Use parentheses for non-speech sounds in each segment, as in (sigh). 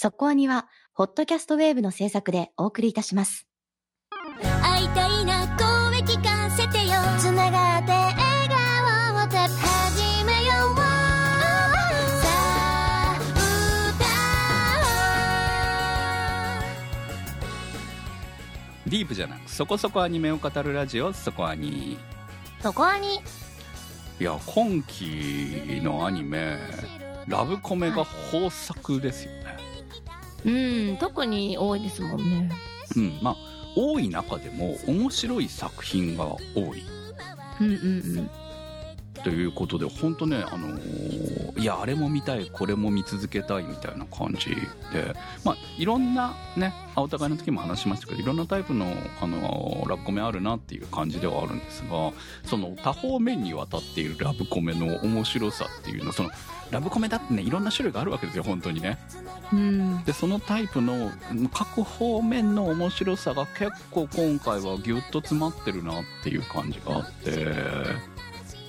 そこアニは、ホットキャストウェーブの制作でお送りいたします。会いたいな声聞かせてよつながって笑顔をた始めようさあディープじゃなくそこそこアニメを語るラジオそこアニ。そこはにいや今期のアニメラブコメが豊作ですよねうん特に多いですもんね。うんまあ多い中でも面白い作品が多い。うんうんうんということで本当ねあのーいやあれも見たいこれも見続けたいみたいな感じでまあいろんなねあお互いの時も話しましたけどいろんなタイプの、あのーラブコメあるなっていう感じではあるんですがその多方面にわたっているラブコメの面白さっていうのそのラブコメだってねいろんな種類があるわけですよ本当にね。うん。でそのタイプの各方面の面白さが結構今回はギュッと詰まってるなっていう感じがあって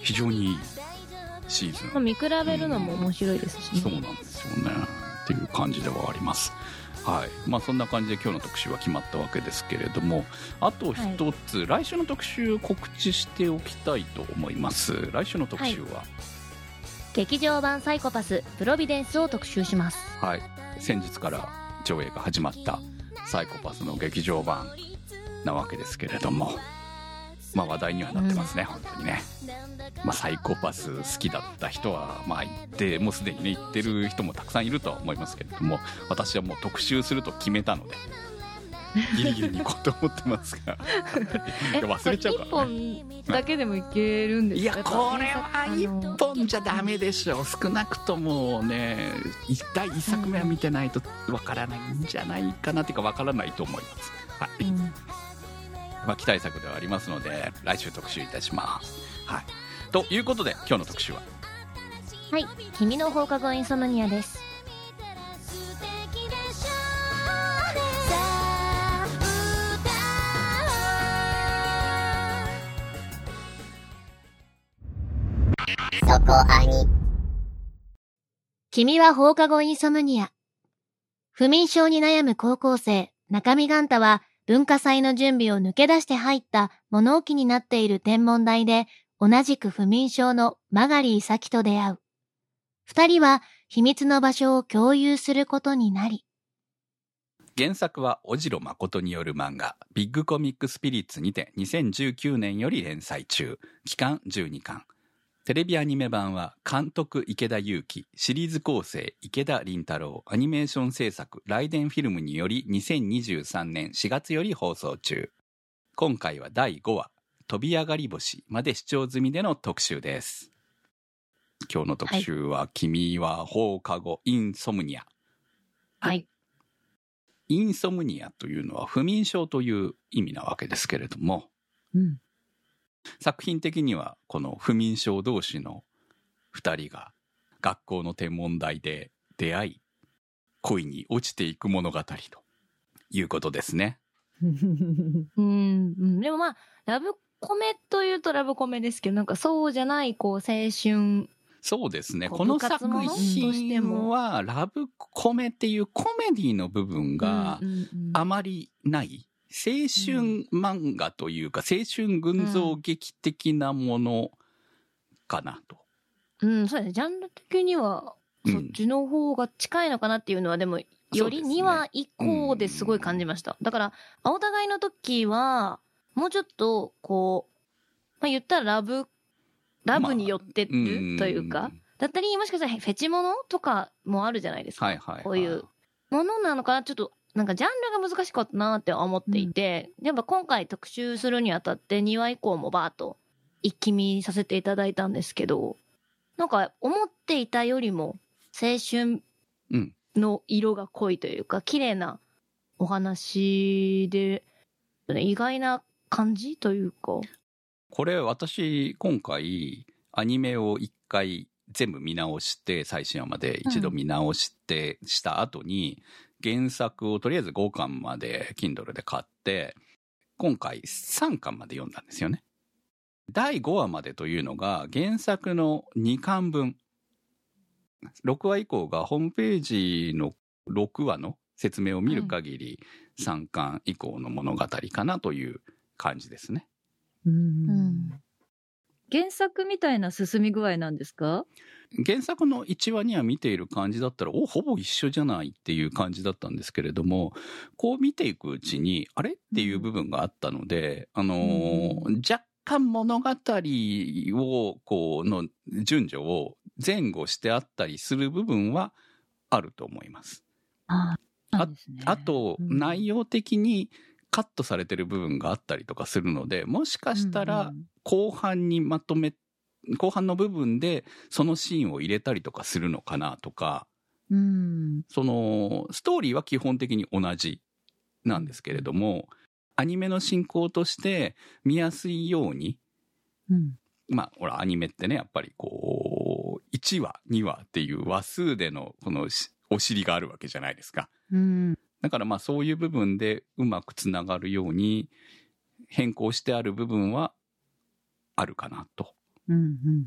非常にいいシーズン。まあ見比べるのも面白いですしね。そうなんですよね。っていう感じではあります。はい。まあそんな感じで今日の特集は決まったわけですけれどもあと一つ、来週の特集告知しておきたいと思います。来週の特集は？劇場版サイコパスプロビデンスを特集します。はい、先日から上映が始まったサイコパスの劇場版なわけですけれどもまあ話題にはなってますね、本当にね、まあ、サイコパス好きだった人はまあ言ってもうすでにね言ってる人もたくさんいるとは思いますけれども私はもう特集すると決めたので (laughs) ギリギリに行こうと思ってますが。(laughs) 忘れちゃうから、ね、これ一本だけでもいけるんですか？いやこれは一あの本じゃダメでしょ少なくともね一第一作目は見てないとわからないんじゃないかなっていうかわからないと思います。はい、うんまあ、期待作ではありますので来週特集いたします。はい。ということで今日の特集は？はい。君の放課後インソムニアです。君は放課後インソムニア。不眠症に悩む高校生、中見ガンタは文化祭の準備を抜け出して入った物置になっている天文台で同じく不眠症のマガリー咲と出会う。二人は秘密の場所を共有することになり、原作は小次郎誠による漫画「ビッグコミックスピリッツ」にて2019年より連載中。期間12巻。テレビアニメ版は監督池田裕樹シリーズ構成池田凛太郎アニメーション制作ライデンフィルムにより2023年4月より放送中今回は第5話「飛び上がり星」まで視聴済みでの特集です今日の特集は「君は放課後インソムニア」はい。インソムニアというのは不眠症という意味なわけですけれども、うん。作品的にはこの不眠症同士の2人が学校の天文台で出会い恋に落ちていく物語ということですね。(laughs) うん、うんでもまあ、ラブコメというとラブコメですけど、なんかそうじゃない、こう、青春。そうですね。この作品もはラブコメっていうコメディの部分があまりない。青春漫画というか、青春群像劇的なものかなと。うん、そうですね。ジャンル的には、うんそっちの方が近いのかなっていうのは、でも、よりそうですね2話以降ですごい感じました。だから、お互いの時は、もうちょっと、こう、まあ言ったらラブ、ラブに寄ってるというか、だったり、もしかしたらフェチものとかもあるじゃないですか。はいはいはいこういうものなのかなちょっと、なんかジャンルが難しかったなって思っていて、やっぱ今回特集するにあたって2話以降もバーッと一気見させていただいたんですけど、なんか思っていたよりも青春うんの色が濃いというか、綺麗なお話で、意外な感じというか。これ私今回アニメを一回全部見直して最新話まで一度見直してした後に原作をとりあえず5巻まで Kindle で買って今回3巻まで読んだんですよね。第5話までというのが原作の2巻分6話以降がホームページの6話の説明を見る限り、3巻以降の物語かなという感じですね。うんうん原作みたいな進み具合なんですか？原作の1話には見ている感じだったら、お、ほぼ一緒じゃないっていう感じだったんですけれども、こう見ていくうちに、あれ？っていう部分があったので、あのー若干物語を、こう、の順序を前後してあったりする部分はあると思います。あね。あと、うん。内容的にカットされてる部分があったりとかするので、もしかしたら、後半にまとめ、後半の部分でそのシーンを入れたりとかするのかなとか、うんそのストーリーは基本的に同じなんですけれども、アニメの進行として見やすいように、うんまあ、ほら、アニメってね、やっぱりこう、1話、2話っていう話数でのこのしお尻があるわけじゃないですか。うんだからまあそういう部分でうまくつながるように変更してある部分はあるかなと。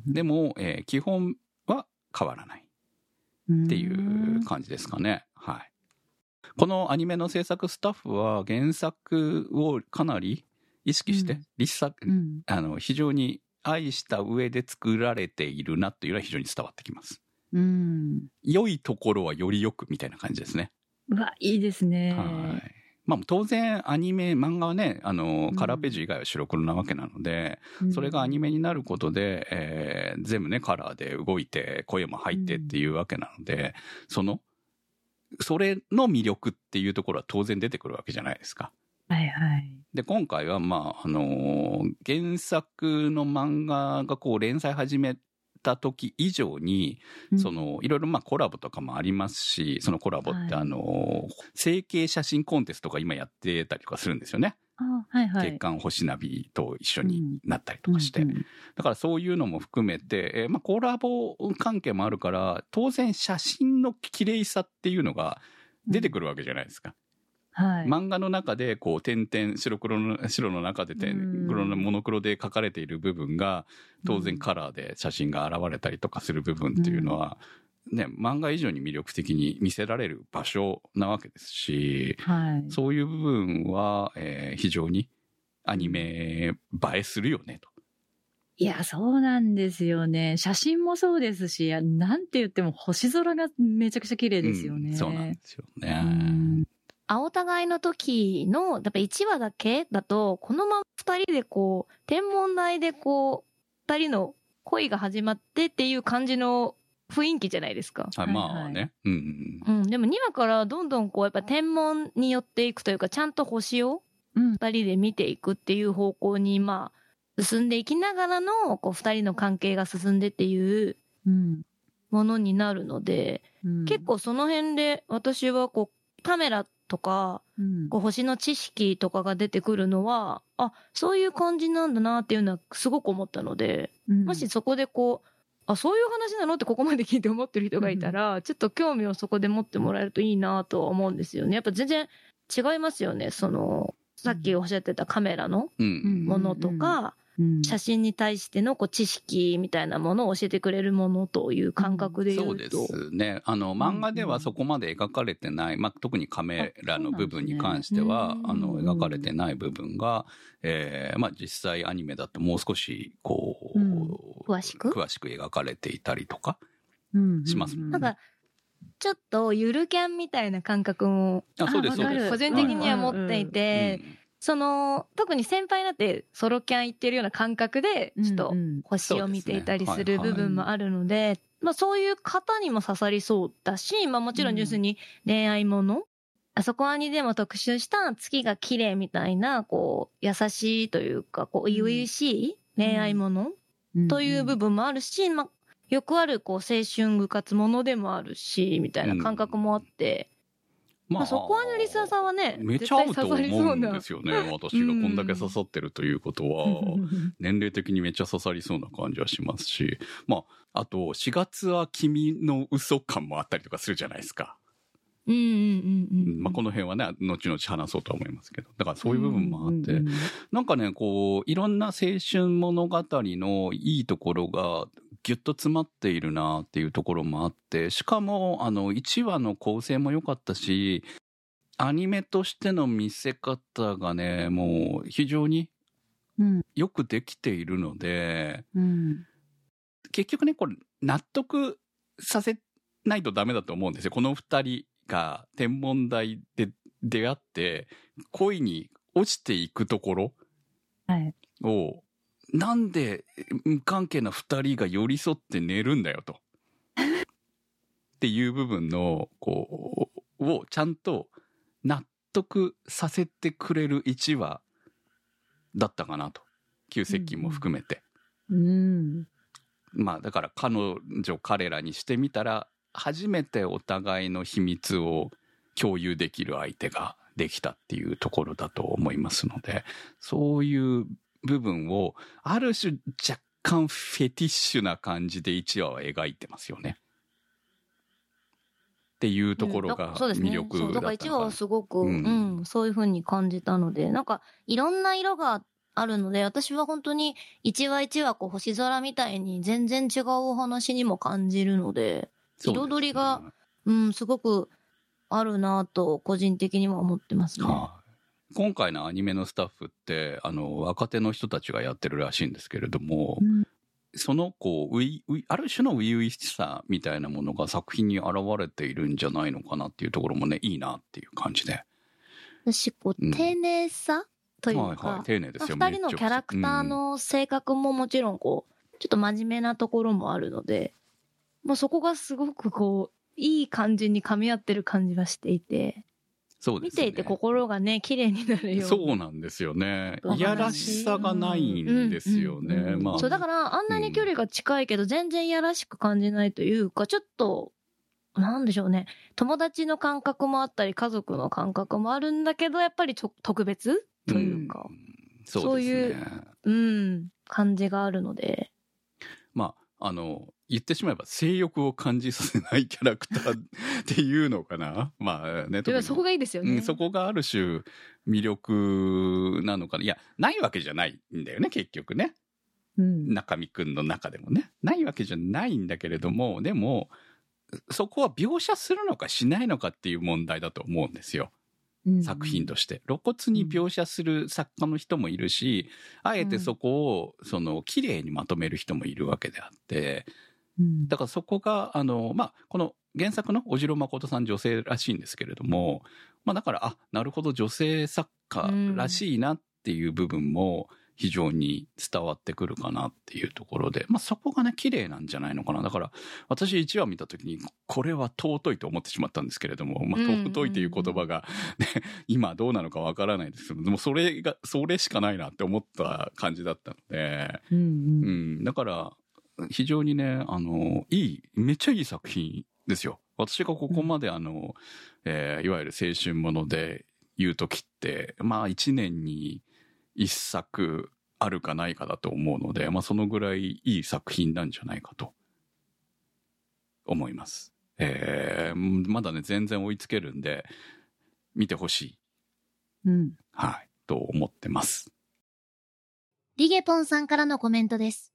でも、えー基本は変わらないうんっていう感じですかね。はい。このアニメの制作スタッフは原作をかなり意識して、うんあの、非常に愛した上で作られているなっていうのは非常に伝わってきます。うん良いところはより良くみたいな感じですね。うわいいですねはい。まあ当然アニメ、漫画はね、あのう、ん。カラーページ以外は白黒なわけなので、それがアニメになることで、えー全部ね、カラーで動いて、声も入ってっていうわけなので、その、それの魅力っていうところは当然出てくるわけじゃないですか。はいはい。で、今回は、まあ、あのー原作の漫画がこう連載始めた時以上に、その、いろいろまあコラボとかもありますし、そのコラボってはいあのー、整形写真コンテストが今やってたりとかするんですよね。あはいはい月刊星ナビと一緒になったりとかして。うんうんだからそういうのも含めて、えーまあコラボ関係もあるから、当然写真の綺麗さっていうのが出てくるわけじゃないですか。はい漫画の中でこう点々白黒の白の中で点黒のモノクロで描かれている部分が当然カラーで写真が現れたりとかする部分っていうのは、ね、漫画以上に魅力的に見せられる場所なわけですし、はいそういう部分は、えー非常にアニメ映えするよねと。いや、そうなんですよね。写真もそうですし、なんて言っても星空がめちゃくちゃ綺麗ですよね。うんそうなんですよね。うん青互いの時の、やっぱ1話だけだと、このまま2人でこう、天文台でこう、2人の恋が始まってっていう感じの雰囲気じゃないですか。はい、はい。まあね。うん。うん、でも2話からどんどんこう、やっぱ天文に寄っていくというか、ちゃんと星をうん。2人で見ていくっていう方向に、まあ、進んでいきながらの、こう、2人の関係が進んでっていううん。ものになるので、うん。結構その辺で私はこう、カメラとか、うんこう星の知識とかが出てくるのは、あ、そういう感じなんだなっていうのはすごく思ったので、うんもしそこでこう、あ、そういう話なのってここまで聞いて思ってる人がいたら、ちょっと興味をそこで持ってもらえるといいなとは思うんですよね。やっぱ全然違いますよね。その、さっきおっしゃってたカメラのうん。うん。ものとか、うん写真に対してのこう知識みたいなものを教えてくれるものという感覚で言そううと。ですね。あの、漫画ではそこまで描かれてない、まあ、特にカメラの部分に関しては、ああの、描かれてない部分が、えーまあ、実際アニメだともう少し、こう、うん。詳しく？詳しく描かれていたりとか。うん。しますなんか、ちょっとゆるキャンみたいな感覚も。あ、そうです、わかる。そうです。個人的には持っていて、うんその、特に先輩になってソロキャン行ってるような感覚で、ちょっとうんうん星を見ていたりする部分もあるので、まあそういう方にも刺さりそうだし、まあもちろん純粋に恋愛もの、あそこはにでも特集した月が綺麗みたいな、こう、優しいというか、こう、ん。初々しい恋愛ものという部分もあるし、まあ、よくある、こう、青春部活ものでもあるし、みたいな感覚もあって、まあそこはね、リスナーさんはね、めちゃ合うと思ううんなですよね。私がこんだけ刺さってるということは、(laughs) 年齢的にめっちゃ刺さりそうな感じはしますし、まあ、あと、4月は君の嘘感もあったりとかするじゃないですか。うんうんうんうん。まあ、この辺はね、後々話そうとは思いますけど。だからそういう部分もあって、うんなんかね、こう、いろんな青春物語のいいところがギュッと詰まっているなっていうところもあって、しかも、あの、1話の構成も良かったし、アニメとしての見せ方がね、もう非常にうん。よくできているので、うん。結局ね、これ、納得させないとダメだと思うんですよ。この二人が天文台で出会って、恋に落ちていくところはい。を、なんで無関係な二人が寄り添って寝るんだよと。っていう部分の、こう、をちゃんと納得させてくれる1話だったかなと。旧接近も含めて。うん。まあだから彼女彼らにしてみたら初めてお互いの秘密を共有できる相手ができたっていうところだと思いますのでそういう部分をある種若干フェティッシュな感じで1話は描いてますよね。っていうところうんだがそうですね。だから1話はすごく、ううんん、そういう風に感じたので、なんか、いろんな色があるので、私は本当に1話1話こう星空みたいに全然違うお話にも感じるので、彩りがうん、すごくあるなと、個人的には思ってますね。はい今回のアニメのスタッフってあの若手の人たちがやってるらしいんですけれども、うん。そのこうういういある種の初々しさみたいなものが作品に現れているんじゃないのかなっていうところもねいいなっていう感じで、私、こう、うん。丁寧さというか、はいはい丁寧ですよまあ二人のキャラクター、の性格ももちろんこう、ちょっと真面目なところもあるので、もうそこがすごくこう、いい感じに噛み合ってる感じがしていて、そうですね。見ていて心がね、綺麗になるようそうなんですよね。いやらしさがないんですよね、うんうんうんまあ。そう、だからあんなに距離が近いけど全然いやらしく感じないというか、ちょっと、なんでしょうね。友達の感覚もあったり、家族の感覚もあるんだけど、やっぱりちょ特別というか、うん。そうね。そういううん、感じがあるので。まあ、あの、言ってしまえば性欲を感じさせないキャラクターっていうのかな？(laughs) まあね、特にそこがいいですよね。うん、そこがある種魅力なのかな？いや、ないわけじゃないんだよね、結局ね。うん。中見くんの中でもね。ないわけじゃないんだけれども、でも、そこは描写するのかしないのかっていう問題だと思うんですよ。作品として。露骨に描写する作家の人もいるし、あえてそこを、その、綺麗にまとめる人もいるわけであって、うん。だからそこが、あの、まあ、この原作の小城誠さん女性らしいんですけれども、まあだから、あ、なるほど女性作家らしいなっていう部分も非常に伝わってくるかなっていうところで、まあそこがね、綺麗なんじゃないのかな。だから、私1話見た時に、これは尊いと思ってしまったんですけれども、まあ尊いっていう言葉が、ね、今どうなのかわからないですけど、でもそれが、それしかないなって思った感じだったので、うんううん。ん、だから、非常にね、あの、いい、めっちゃいい作品ですよ。私がここまであの、えーいわゆる青春もので言うときって、まあ一年に一作あるかないかだと思うので、まあそのぐらいいい作品なんじゃないかと思います。えーまだね、全然追いつけるんで、見てほしい。うん。はい。と思ってます。リゲポンさんからのコメントです。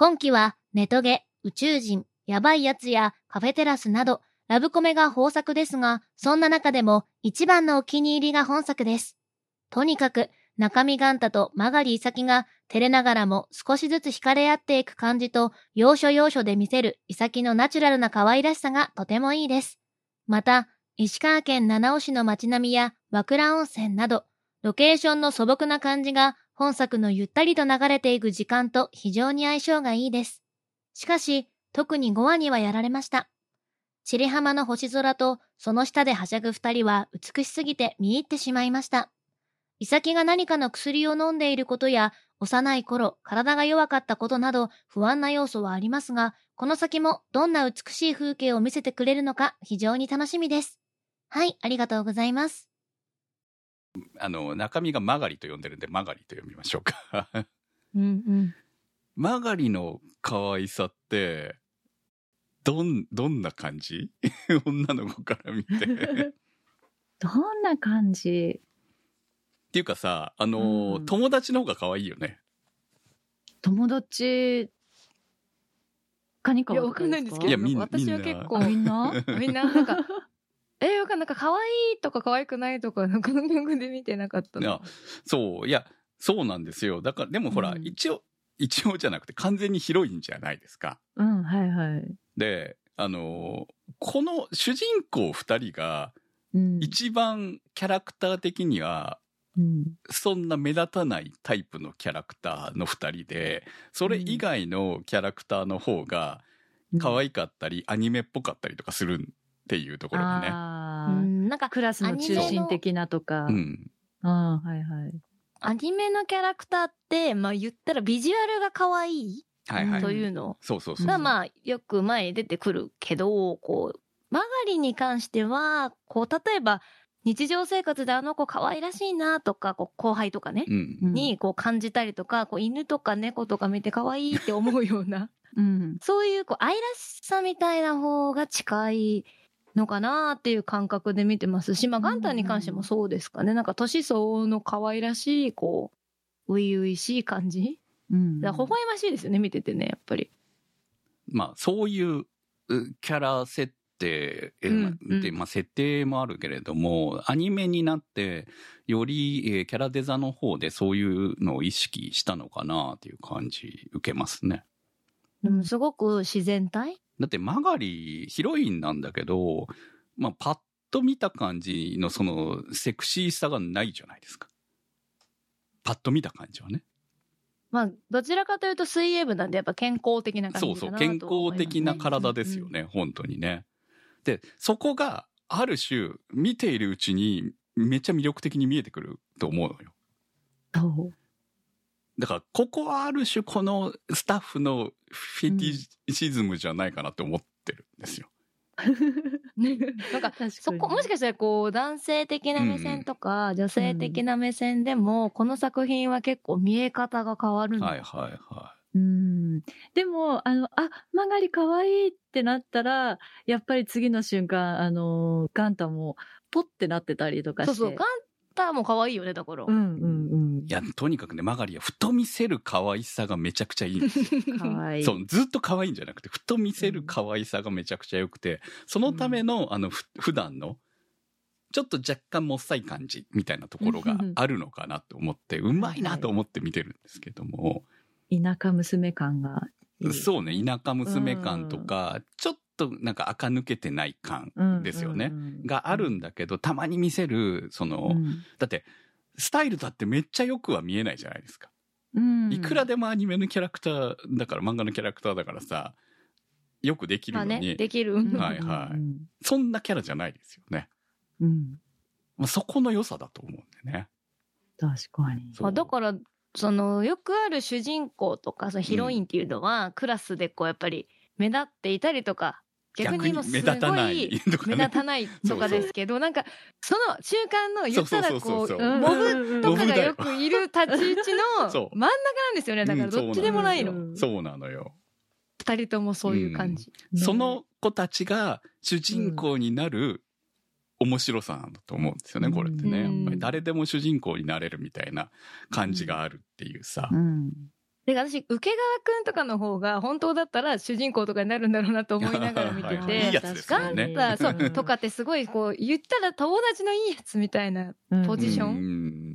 今期はネトゲ、宇宙人、やばいやつやカフェテラスなどラブコメが豊作ですが、そんな中でも一番のお気に入りが本作です。とにかく中見ガンタとマガリイサキが照れながらも少しずつ惹かれ合っていく感じと要所要所で見せるイサキのナチュラルな可愛らしさがとてもいいです。また、石川県七尾市の街並みや和倉温泉などロケーションの素朴な感じが本作のゆったりと流れていく時間と非常に相性がいいです。しかし、特に5話にはやられました。千里浜の星空とその下ではしゃぐ二人は美しすぎて見入ってしまいました。イサキが何かの薬を飲んでいることや、幼い頃体が弱かったことなど不安な要素はありますが、この先もどんな美しい風景を見せてくれるのか非常に楽しみです。はい、ありがとうございます。あの、中身がマガリと呼んでるんで、マガリと読みましょうか。うんうん。マガリの可愛さって、どん、どんな感じ？(laughs) 女の子から見て。っ (laughs) どんな感じ？ていうかさ、あの、うん友達の方が可愛いよね。友達カニカいや、わかんないんですけど、私は結構、みんなみんな、なんか、えー、わかんなんか、可愛いとか可愛くないとか、なんか、感覚で見てなかったの。そう、いや、そうなんですよ。だから、でもほら、うん一応、一応じゃなくて完全にヒロインじゃないですか。うん、はいはい。で、あのーこの主人公二人がうん。一番キャラクター的には、うん。そんな目立たないタイプのキャラクターの二人で、それ以外のキャラクターの方が可愛かったり、アニメっぽかったりとかするっていうところがね。なんか、クラスの中心的なとか。うん。ああ、はいはい。アニメのキャラクターって、まあ言ったらビジュアルが可愛いはいはい。というの？そうそうそう。が、まあよく前に出てくるけど、こう、マガリに関しては、こう、例えば、日常生活であの子可愛らしいなとか、こう後輩とかね、うん。うんにこう感じたりとか、こう犬とか猫とか見て可愛いって思うような、うん。そういうこう愛らしさみたいな方が近いのかなっていう感覚で見てますし、まあガンタンに関してもそうですかね。なんか年相応の可愛らしい、こう、初々しい感じうん。微笑ましいですよね、見ててね、やっぱり。まあ、そういううキャラ設定、えうんまあで、うんまあ、設定もあるけれども、アニメになって、より、えーキャラデザの方でそういうのを意識したのかなっていう感じ受けますね。でもすごく自然体だって、マガリ、ヒロインなんだけど、まあ、パッと見た感じのその、セクシーさがないじゃないですか。パッと見た感じはね。まあ、どちらかというと水泳部なんでやっぱ健康的な感そうそう、じかなと健康的な体ですよね、本当にね。で、そこがある種見ているうちにめっちゃ魅力的に見えてくると思うのよ。だから、ここはある種このスタッフのフェティシズムじゃないかなって思ってるんですよ。(laughs) なんかそこもしかしたらこう男性的な目線とか女性的な目線でもこの作品は結構見え方が変わるんだはいはいはうん。でも、あの、あ、マガリ可愛いってなったら、やっぱり次の瞬間、あの、ガンタも、ポッてなってたりとかして。そうそうガンタも可愛いよねだから、うんうんい。いや、とにかくね、マガリはふと見せる可愛さがめちゃくちゃいいんですよ。うん。可愛い。そう、ずっと可愛いんじゃなくて、ふと見せる可愛さがめちゃくちゃ良くて、そのための、あの、ふ普段の、ちょっと若干もっさい感じみたいなところがあるのかなと思って、うまいなと思って見てるんですけども、田舎娘感がいい。そうね、田舎娘感とか、ちょっとなんか垢抜けてない感うん。ですよね。うんうんがあるんだけど、たまに見せる、その、うん。だって、スタイルだってめっちゃよくは見えないじゃないですか。うん。いくらでもアニメのキャラクターだから、漫画のキャラクターだからさ、よくできるまあねのに、できる、うんはいはい。うんそんなキャラじゃないですよね。うん。まあ、そこの良さだと思うんでね。確かに。まあ、だからそのよくある主人公とかそのヒロインっていうのは、クラスでこうやっぱり目立っていたりとか逆にもうすごい目立たないとかね。目立たないとかですけど (laughs) なんかその中間の言ったらこそうモブとかがよくいる立ち位置の (laughs) 真ん中なんですよねだからどっちでもないのうんそうなのよ。二人ともそういう感じ、ねその子たちが主人公になる面白さなんだと思うんですよね、これってね。うんやっぱり誰でも主人公になれるみたいな感じがあるっていうさ。うん。で私受川くんとかの方が本当だったら主人公とかになるんだろうなと思いながら見ては (laughs) いはいて。ガンタそううんとかってすごいこう言ったら友達のいいやつみたいなポジション？うん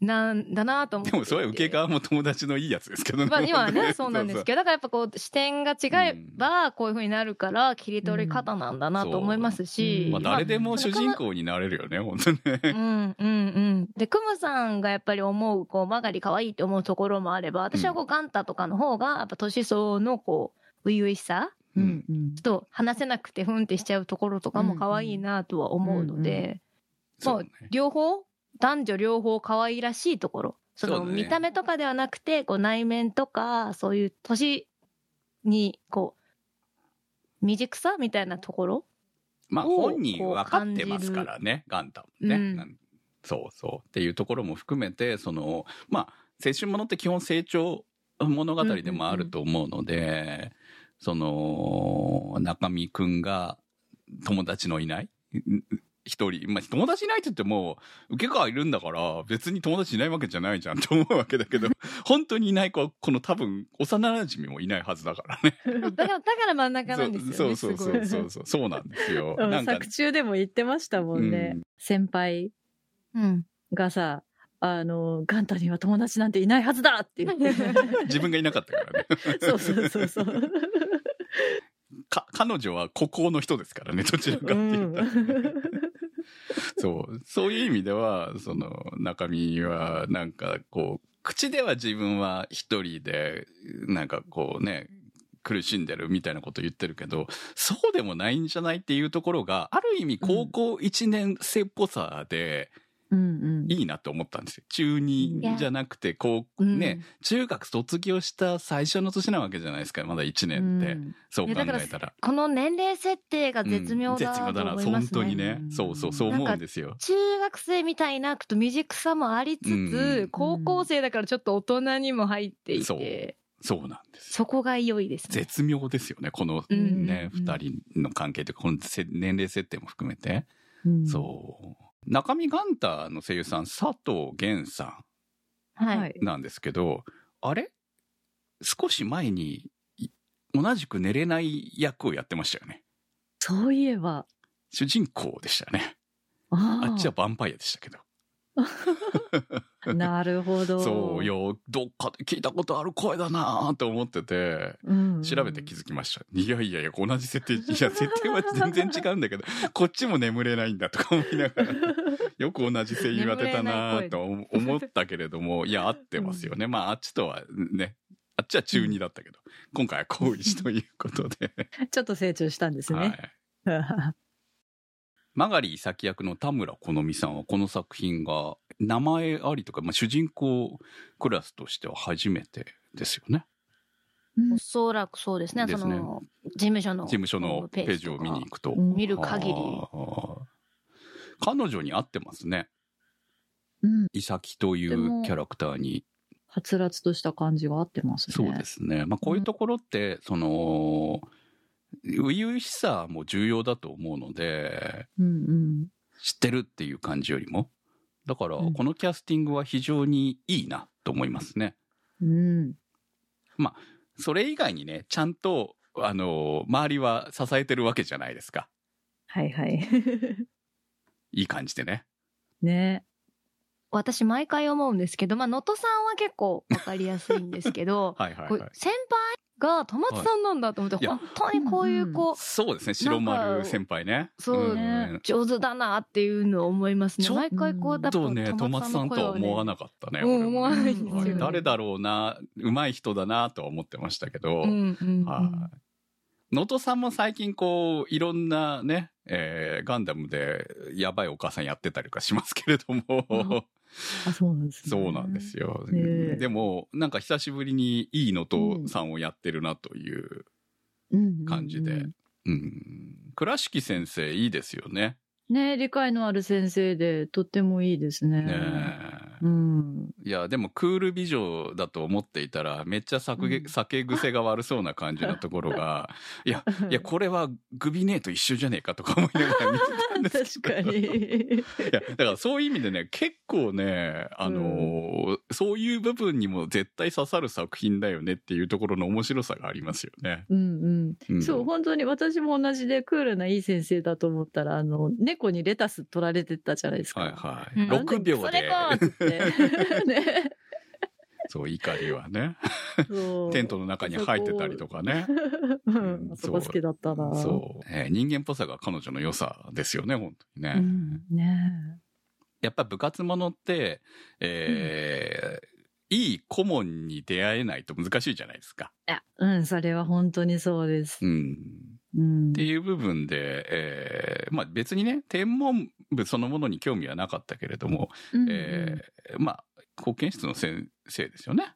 なんだなと思って。でもそれは受け側も友達のいいやつですけどね。まあ今はね、そうなんですけど、だからやっぱこう視点が違えばこういう風になるから切り取り方なんだなと思いますし。まあ誰でも主人公になれるよね、本当にね。うんうんうん。で、クムさんがやっぱり思う、こう、マガリ可愛いって思うところもあれば、私はこう、ガンタとかの方が、やっぱ年相応のこう、初々しさうんうんちょっと話せなくてふんってしちゃうところとかも可愛いなとは思うので、もそうねう両方男女両方可愛らしいところ。その見た目とかではなくてこう内面とかそういう年にこう未熟さみたいなところまあを本人分かってますからね、ガンタもね、うん。そうそう。っていうところも含めて、その、まあ、青春ものって基本成長物語でもあると思うので、その、中身くんが友達のいない、一人。まあ、友達いないって言っても、受け川いるんだから、別に友達いないわけじゃないじゃんと思うわけだけど、(laughs) 本当にいない子は、この多分、幼馴染もいないはずだからね。だから、だから真ん中なんですよね。そうそうそうそうそう。そうなんですよ。うんなんか作、中でも言ってましたもんね。うん先輩うん。がさ、あの、ガンタには友達なんていないはずだって言って。(laughs) 自分がいなかったからね。そうそうそうそう。か、彼女は孤高の人ですからね、どちらかって言ったらね、(laughs) そう。そういう意味では、その、中身は、なんか、こう、口では自分は一人で、なんかこうね、苦しんでるみたいなこと言ってるけど、そうでもないんじゃないっていうところが、ある意味高校1年生っぽさでうんうん。いいなって思ったんですよ。中2じゃなくて、こう、うんね、中学卒業した最初の年なわけじゃないですか、まだ1年って。うんそう考えたら。この年齢設定が絶妙うん絶妙だな。思いますね。本当にね。そうそう、そう思うんですよ。中学生みたいなと未熟さもありつつ、うん高校生だからちょっと大人にも入っていそうて、そうなんですよ。そこが良いですね。絶妙ですよね。このうんね、うん二人の関係というか、このせ年齢設定も含めて。うんそう。中見ガンタの声優さん、佐藤源さはい。はい。んなんですけど、あれ？少し前に、い同じく寝れない役をやってましたよね。そういえば。主人公でしたね。ああっちはヴァンパイアでしたけど。(laughs) なるほど。そうよ、どっかで聞いたことある声だなーと思ってて、うん。調べて気づきました。いやいやいや、同じ設定、いや、設定は全然違うんだけど、(laughs) こっちも眠れないんだとか思いながら、(laughs) よく同じ声優当てたなーと思思ったけれども、いや、合ってますよね。まあ、あっちとはね、あっちは中2だったけど、今回は高1ということで、ちょっと成長したんですはいね。。マガリー咲役の田村好美さんはこの作品が名前ありとか、まあ、主人公クラスとしては初めてですよね。おそらくそうですね。ですねその、事務所の。事務所のページを見に行くと。うん見る限り。彼女に合ってますね。うん。イサキというキャラクターに。はつらつとした感じが合ってますね。そうですね。まあこういうところって、その、初々しさも重要だと思うので、うんうん。知ってるっていう感じよりも。だから、うんこのキャスティングは非常にいいなと思いますね。うん。それ以外にね、ちゃんと、あの、周りは支えてるわけじゃないですか。はいはい。(laughs) いい感じでね。ね。私毎回思うんですけど、まあ、能登さんは結構わかりやすいんですけど、(laughs) はいはいはい。先輩が戸松さんなんだと思って、い。や本当にこういうこう、そうですね、白丸先輩ね。そうね。上手だなっていうのを思いますね。毎回こう、だとね、戸松さんとは思わなかったね。うん思わないんですよね。誰だろうな、上手い人だなとは思ってましたけど、うんうんうん。はい。能登さんも最近こう、いろんなね、えーガンダムでやばいお母さんやってたりとかしますけれども、あ、そうなんですね。そうなんですよ。でも、なんか久しぶりにいい能登さんをやってるなという感じで。うん。倉敷先生いいですよね。ね理解のある先生で、とってもいいですね。ねえうん。いや、でもクール美女だと思っていたら、めっちゃ酒,、うん酒癖が悪そうな感じのところが、(laughs) いや、いや、これはグビネーと一緒じゃねえかとか思いながら見てたんですけど。確かに。いや、だからそういう意味でね、結構ね、あのーそういう部分にも絶対刺さる作品だよねっていうところの面白さがありますよね。うんうん。うんそう、本当に私も同じでクールないい先生だと思ったら、あの、猫にレタス取られてたじゃないですか。はいはい。うん6秒それで、かっつって。ね。(laughs) (laughs) そう、怒りはね、テントの中に入ってたりとかね。うん、あそこ好きだったな。そう、えー人間っぽさが彼女の良さですよね、本当にね。うん。ねやっぱ部活ものって、えーいい顧問に出会えないと難しいじゃないですか。いや、うん、それは本当にそうです。うん。うん。っていう部分で、えーまあ別にね、天文部そのものに興味はなかったけれども、うんえーまあ、保健室の先生ですよね。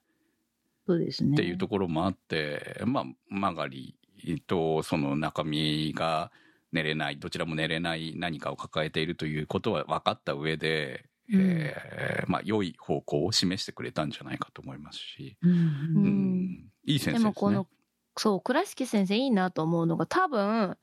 そうですね。っていうところもあって、まあ、マガリとその中身が寝れない、どちらも寝れない何かを抱えているということは分かった上で、うんえーまあ、良い方向を示してくれたんじゃないかと思いますし、うん。ううんん、いい先生ですね。でもこの、そう、倉敷先生いいなと思うのが多分、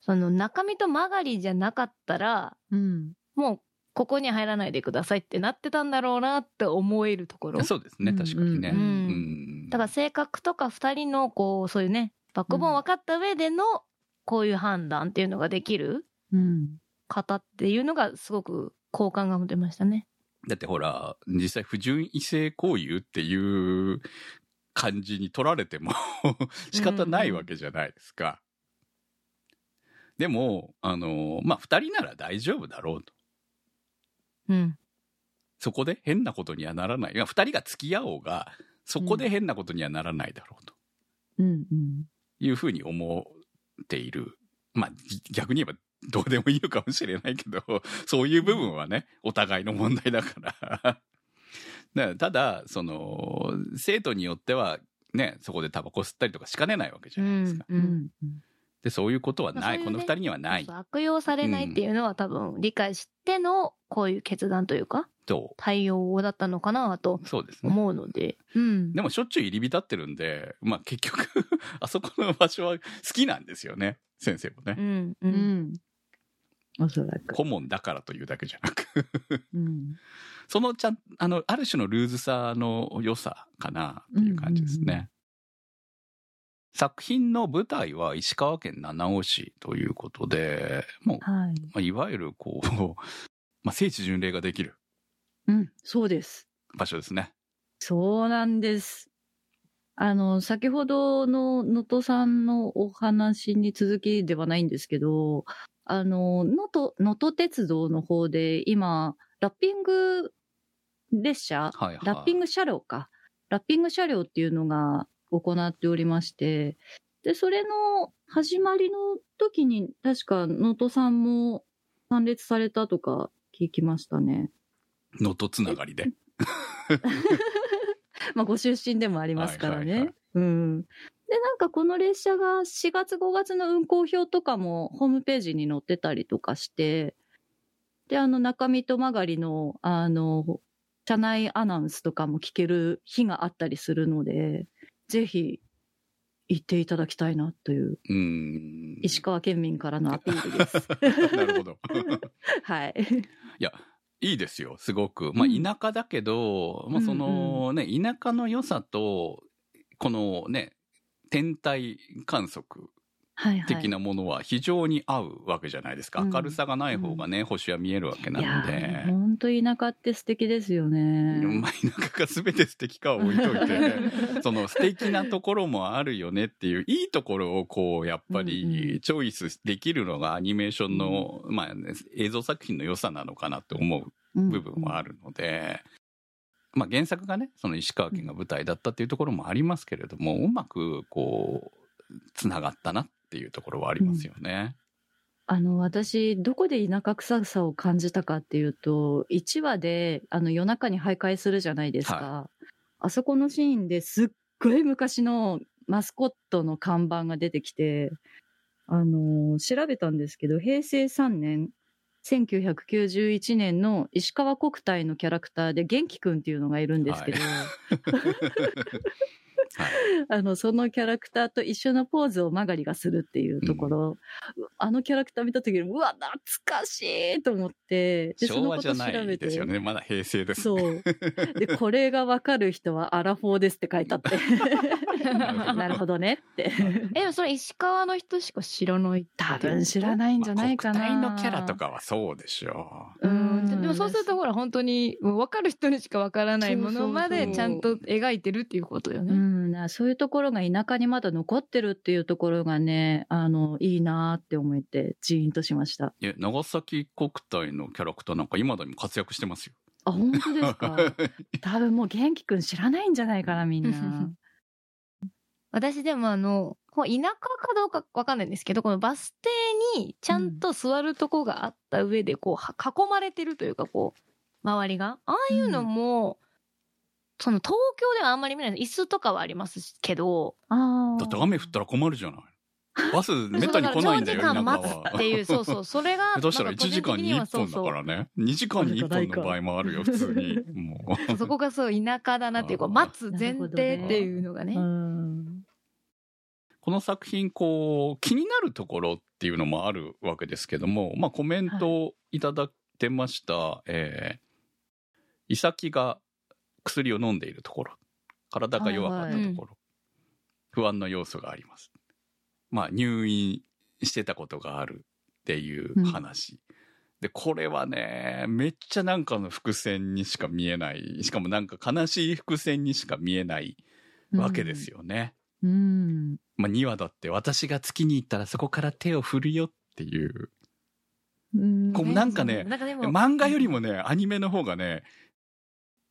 その中身と曲がりじゃなかったら、うん。もうここに入らないでくださいってなってたんだろうなって思えるところ？そうですね、確かにね。うんうんだから性格とか二人のこう、そういうね、バックボーン分かった上でのこういう判断っていうのができるうん。方っていうのがすごく好感が持てましたね。だってほら、実際不純異性行為っていう感じに取られても仕方ないわけじゃないですか。でも、あの、まあ、二人なら大丈夫だろうと。うん。そこで変なことにはならない。二人が付き合おうが、そこで変なことにはならないだろうとうん。うん。いうふうに思っている。まあ、ぎ逆に言えばどうでもいいのかもしれないけど、そういう部分はね、お互いの問題だから。ただ、その、生徒によっては、ね、そこでタバコ吸ったりとかしかねないわけじゃないですか。ううんん。で、そういうことはない。まあそういうねこの二人にはないそう悪用されないっていうのは多分理解してのこういう決断というかと、対応だったのかなとそうですね。思うので。うん。でもしょっちゅう入り浸ってるんで、まあ結局、(laughs) あそこの場所は好きなんですよね。先生もね。うん。う。うんん。おそらく。顧問だからというだけじゃなく。うん。そのちゃん、あの、ある種のルーズさの良さかなっていう感じですね。うんうんうん作品の舞台は石川県七尾市ということで、もう、はい。まあ、いわゆるこう、(laughs) まあ、聖地巡礼ができるうん。そうです。場所ですね。そうなんです。あの、先ほどの能登さんのお話に続きではないんですけど、あの、能登、能登鉄道の方で今、ラッピング列車、はいはい。ラッピング車両か。ラッピング車両っていうのが行っておりまして、で、それの始まりの時に、確か能登さんも参列されたとか聞きましたね。能登つながりで。(laughs) まあ、ご出身でもありますからね。はいはいはいうん。で、なんかこの列車が4月5月の運行表とかもホームページに載ってたりとかして、で、あの中身と曲がりの、あの、車内アナウンスとかも聞ける日があったりするので、ぜひ行っていただきたいなという、うーん。石川県民からのアピールです。(laughs) なるほど。(laughs) はい。いいですよ、すごく。まあ、うん田舎だけど、まあ、そのね、田舎の良さと、このね、天体観測。的なものは非常に合うわけじゃないですか。うん。明るさがない方がね、星は見えるわけなので。ー、。本当田舎って素敵ですよね。まあ、田舎が全て素敵かは置いといて、(laughs) その素敵なところもあるよねっていう、いいところをこう、やっぱうんうり、チョイスできるのがアニメーションの、まあ、ね、映像作品の良さなのかなって思う部分はあるので、まあ原作がね、その石川県が舞台だったっていうところもありますけれども、うまくこう、つながったなっていうところはありますよね。あの、私、どこで田舎臭さを感じたかっていうと、1話で、あの、夜中に徘徊するじゃないですか。あそこのシーンですっごい昔のマスコットの看板が出てきて、あの、調べたんですけど、平成3年、1991年の石川国体のキャラクターで元気くんっていうのがいるんですけど、(laughs) (laughs) あの、そのキャラクターと一緒のポーズを曲がりがするっていうところ、あのキャラクター見た時に、うわ、懐かしいと思って、で昭和じゃないですよ。ね。まだ平成です。そのこと調べてそう。で、これがわかる人はアラフォーですって書いてあって。(laughs) なるほどねって。え、でもそれ石川の人しか知らないって多分知らないんじゃないかな。まあ国体のキャラとかはそうでしょううんん。でもそうするとほら本当に分かる人にしか分からないものまそうそうそうでちゃんと描いてるっていうことよね。うん、なそういうところが田舎にまだ残ってるっていうところがね、あの、いいなって思えて、ジーンとしました。う。いや、長崎国体のキャラクターなんか今でも活躍してますよ。あ、本当ですか？(laughs) 多分もう元気くん知らないんじゃないかな、みんな。(laughs) 私でもあの、こう田舎かどうかわかんないんですけど、このバス停にちゃんと座るとこがあった上で、こう、は囲まれてるというか、こう、周りが。ああいうのも、その東京ではあんまり見ない椅子とかはありますけど、あだって雨降ったら困るじゃない。バス (laughs) めったに来ないんだよ、田舎そうだ長時間待つはっ。ていう、そうそう、それが、下手したら1時間に1本だからね。2時間に1本の場合もあるよ、普通に。もう。(laughs) そこがそう田舎だなっていう、こう、待つ前提っていうのがね。うん。ここの作品、こう、気になるところっていうのもあるわけですけども、まあ、コメントをいただいてました、えー、イサキが薬を飲んでいるところ、体が弱かったところ、不安の要素があります。まあ、入院してたことがあるっていう話。で、これはね、めっちゃなんかの伏線にしか見えない、しかもなんか悲しい伏線にしか見えないわけですよね。うん。まあ、2話だって私が月に行ったらそこから手を振るよっていう。うんこうなんかね、なんかでも漫画よりもね、アニメの方がね、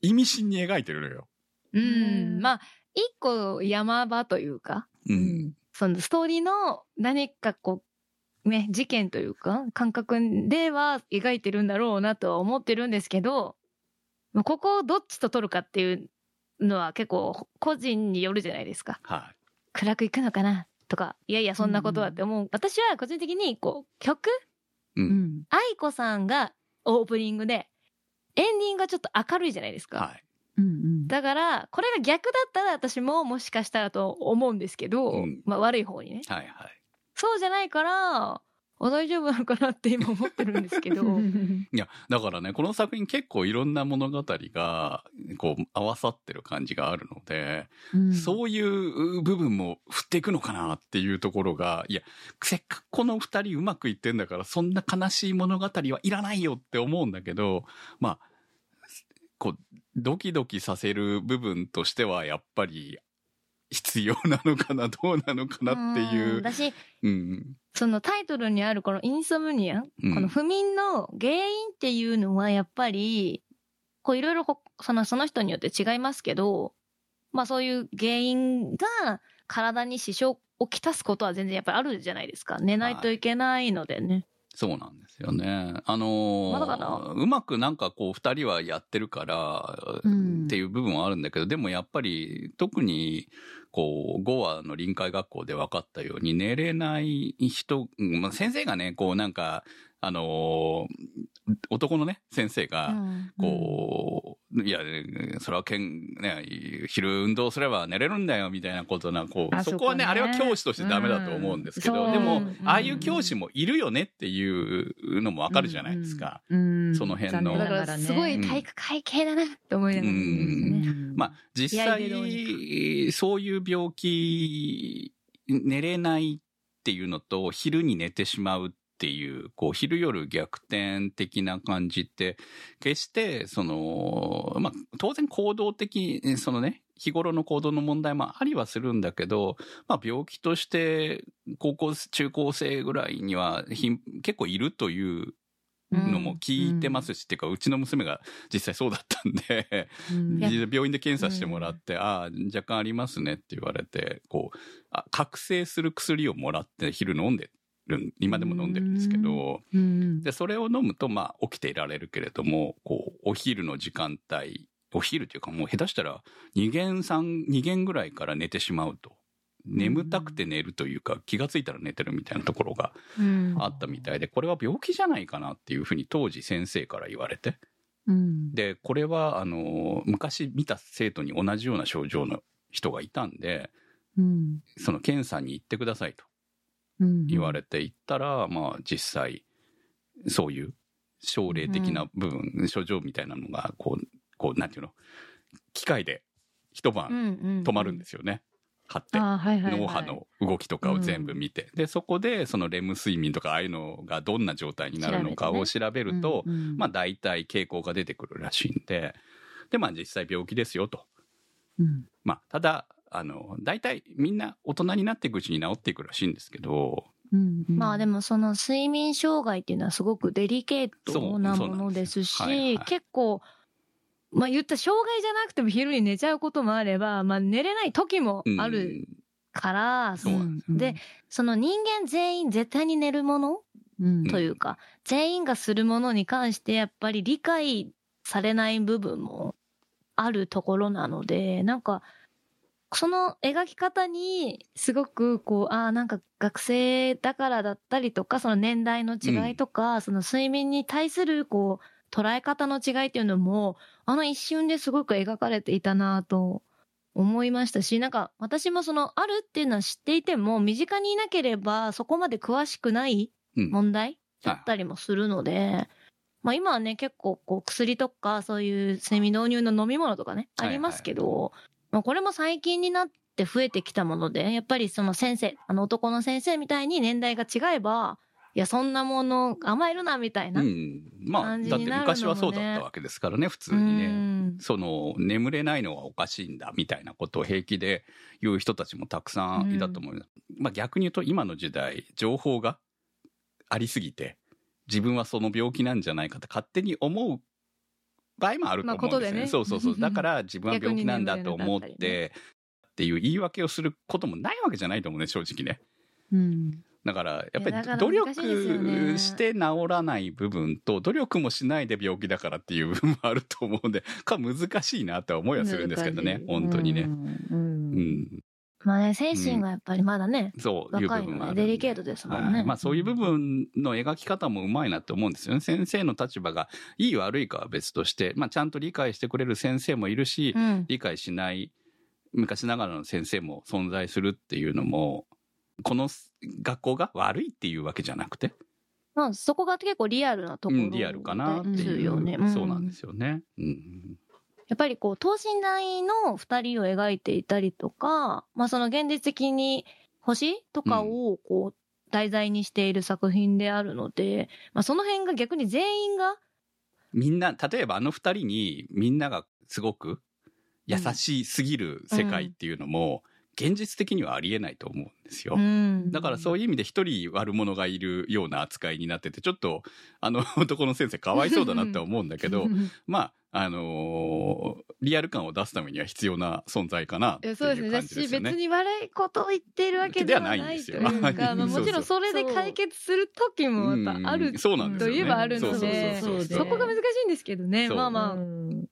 意味深に描いてるのよ。うん。まあ、一個山場というか、うん。そのストーリーの何かこう、ね、事件というか、感覚では描いてるんだろうなとは思ってるんですけど、ここをどっちと取るかっていうのは結構個人によるじゃないですか。はい。暗くいくのかな？とか、いやいやそんなことはって思う。私は個人的にこう、曲？うん。愛子さんがオープニングで、エンディングがちょっと明るいじゃないですか。はい。うん。だから、これが逆だったら私ももしかしたらと思うんですけど、うんまあ悪い方にね。はいはい。そうじゃないから、あ大丈夫なのかなって今思ってるんですけど。(laughs) いや、だからね、この作品結構いろんな物語が、こう、合わさってる感じがあるので、うんそういう部分も振っていくのかなっていうところが、いや、せっかくこの二人うまくいってんだから、そんな悲しい物語はいらないよって思うんだけど、まあ、こう、ドキドキさせる部分としては、やっぱり、必要なのかな、どうなのかなっていうう。私、うん。そのタイトルにあるこのインソムニア、うんこの不眠の原因っていうのはやっぱり、こういろいろほそのその人によって違いますけど、まあそういう原因が体に支障をきたすことは全然やっぱりあるじゃないですか。寝ないといけないのでね。そうなんですよね。あのーうまくなんかこう二人はやってるから、うんっていう部分はあるんだけど、でもやっぱり特にこう5話の臨海学校で分かったように寝れない人、まあ、先生がね、こうなんか、あのー男のね、先生が、うんこう、いや、それはけん、ね、昼運動すれば寝れるんだよ、みたいなことな、こう、あそこはね、ねあれは教師としてダメだと思うんですけど、うんでもああいう教師もいるよねっていうのもわかるじゃないですか。うん。その辺のだからすごい体育会系だなって思いながらますね。まあ、実際、そういう病気、寝れないっていうのと、昼に寝てしまうっていう、こう、昼夜逆転的な感じって、決して、その、まあ、当然行動的、そのね、日頃の行動の問題もありはするんだけど、まあ、病気として、高校、中高生ぐらいには、結構いるというのも聞いてますし、っていうか、うちの娘が実際そうだったんで、うん。や病院で検査してもらって、ああ、若干ありますねって言われて、こう、あ覚醒する薬をもらって昼飲んでる、今でも飲んでるんですけど、うん。で、それを飲むと、まあ、起きていられるけれども、こう、お昼の時間帯、お昼というかもう下手したら2限3、2限ぐらいから寝てしまうと。眠たくて寝るというか、気がついたら寝てるみたいなところがうん。あったみたいで、これは病気じゃないかなっていうふうに当時先生から言われて。うん。で、これは、あの、昔見た生徒に同じような症状の人がいたんで、うん。その検査に行ってくださいと。うん言われて行ったら、まあ実際、そういう症例的な部分、症状みたいなのが、こう、こう、なんていうの、機械で一晩止まるんですよね。貼って。はいはいはい脳波の動きとかを全部見て、でそこでそのレム睡眠とかああいうのがどんな状態になるのかを調べると、うんうん。まあ大体傾向が出てくるらしいんで。でまあ実際病気ですよと。うん。まあただあの大体みんな大人になっていくうちに治っていくらしいんですけど。うんうん。まあでもその睡眠障害っていうのはすごくデリケートなものですし、はいはい。結構、まあ言ったら障害じゃなくても昼に寝ちゃうこともあれば、まあ寝れない時もうんあるから、そうなん。で、その人間全員絶対に寝るものうん。というか、全員がするものに関してやっぱり理解されない部分もあるところなので、なんか、その描き方にすごくこう、ああ、なんか学生だからだったりとか、その年代の違いとか、その睡眠に対するこう、捉え方の違いっていうのも、あの一瞬ですごく描かれていたなと思いましたし、なんか私もそのあるっていうのは知っていても、身近にいなければそこまで詳しくないうん。問題だったりもするので、まあ今はね、結構こう薬とかそういうセミ導入の飲み物とかね、はいはい。ありますけど、まあこれも最近になって増えてきたもので、やっぱりその先生、あの男の先生みたいに年代が違えば、いや、そんなもの甘えるな、みたいな。うん。まあ、だって昔はそうだったわけですからね、普通うにね。んその、眠れないのはおかしいんだ、みたいなことを平気で言う人たちもたくさんいたと思う。まあ逆に言うと、今の時代、情報がありすぎて、自分はその病気なんじゃないかって勝手に思う場合もあると思うんですよね。ねそうそうそう。だから自分は病気なんだと思って、っていう言い訳をすることもないわけじゃないと思うね、正直ね。うん。だから、やっぱり努力して治らない部分と、努力もしないで病気だからっていう部分もあると思うんで、か難しいなって思いはするんですけどね、本当にね。うん。ううんん。まあね、精神がやっぱりまだね、そういう部分もあるんで。デリケートですもんね。はいまあそういう部分の描き方もうまいなって思うんですよね。先生の立場がいい悪いかは別として、まあちゃんと理解してくれる先生もいるし、うん。理解しない昔ながらの先生も存在するっていうのも、この学校が悪いっていうわけじゃなくて、まあそこが結構リアルなところうん、リアルかなってでいう。すよね。そうなんですよね。うん。やっぱりこう、等身大の二人を描いていたりとか、まあその現実的に星とかをこう、題材にしている作品であるので、まあその辺が逆に全員が、みんな、例えばあの二人にみんながすごく優しすぎる世界っていうのも、現実的にはありえないと思うんですよ。うんだからそういう意味で一人悪者がいるような扱いになってて、ちょっとあの (laughs) 男の先生かわいそうだなって思うんだけど、(laughs) まあ、あのーリアル感を出すためには必要な存在かなっていうそうですね。感じですよね。別に悪いことを言っているわけではないとよいうか、まあもちろんそれで解決する時もやっぱあるうんそうなんです。といえばあるので、そこが難しいんですけどね。まあまあ、うん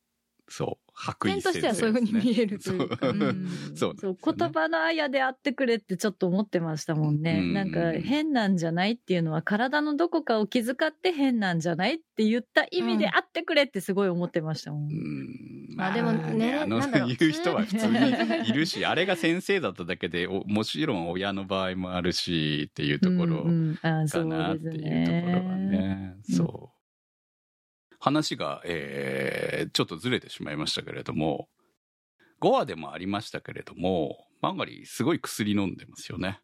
そう。白衣点としてはそういうふうに見えるというか。そううんそうそう、言葉のあやであってくれってちょっと思ってましたもんね。うんなんか変なんじゃないっていうのは体のどこかを気遣って変なんじゃないって言った意味であってくれってすごい思ってましたもん。うんまあでもねあの言う人は普通にいるし、あれが先生だっただけで、おもちろん親の場合もあるし、っていうところかなうっていうところがね。そう。話が、えーちょっとずれてしまいましたけれども、5話でもありましたけれども、マンガリーすごい薬飲んでますよね。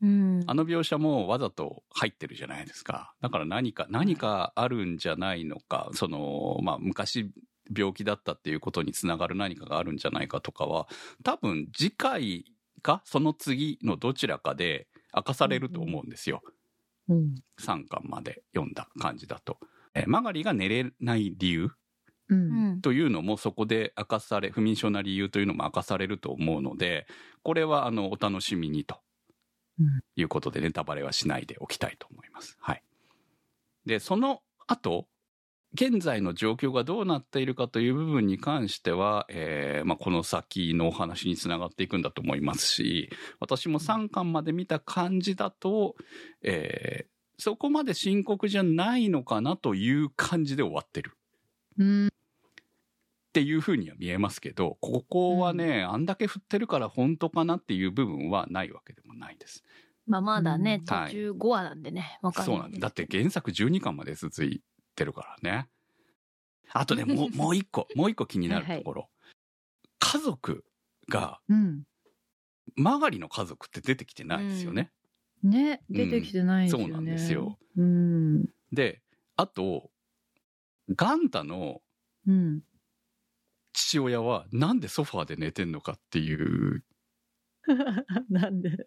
うんあの描写もわざと入ってるじゃないですか。だから何か、何かあるんじゃないのか、その、まあ昔病気だったっていうことにつながる何かがあるんじゃないかとかは、多分次回かその次のどちらかで明かされると思うんですよ。うん3巻まで読んだ感じだと。えーマガリが寝れない理由？というのもそこで明かされ、不眠症な理由というのも明かされると思うので、これはあの、お楽しみにとうんいうことでネタバレはしないでおきたいと思います。はい。で、その後、現在の状況がどうなっているかという部分に関しては、えーまあ、この先のお話につながっていくんだと思いますし、私も3巻まで見た感じだと、えーそこまで深刻じゃないのかなという感じで終わってる。うんっていうふうには見えますけど、ここはね、あんだけ振ってるから本当かなっていう部分はないわけでもないです。まあまだね、うん途中5話なんでね、わかんそうなんだ。だって原作12巻まで続いてるからね。あとね、もう、(laughs) もう一個、もう一個気になるところ。家族が、うん曲がりの家族って出てきてないですよね。ね、出てきてないですよね。そうなんですよ。うん。で、あと、ガンタのうん。父親はなんでソファーで寝てんのかっていう、(laughs) なんで？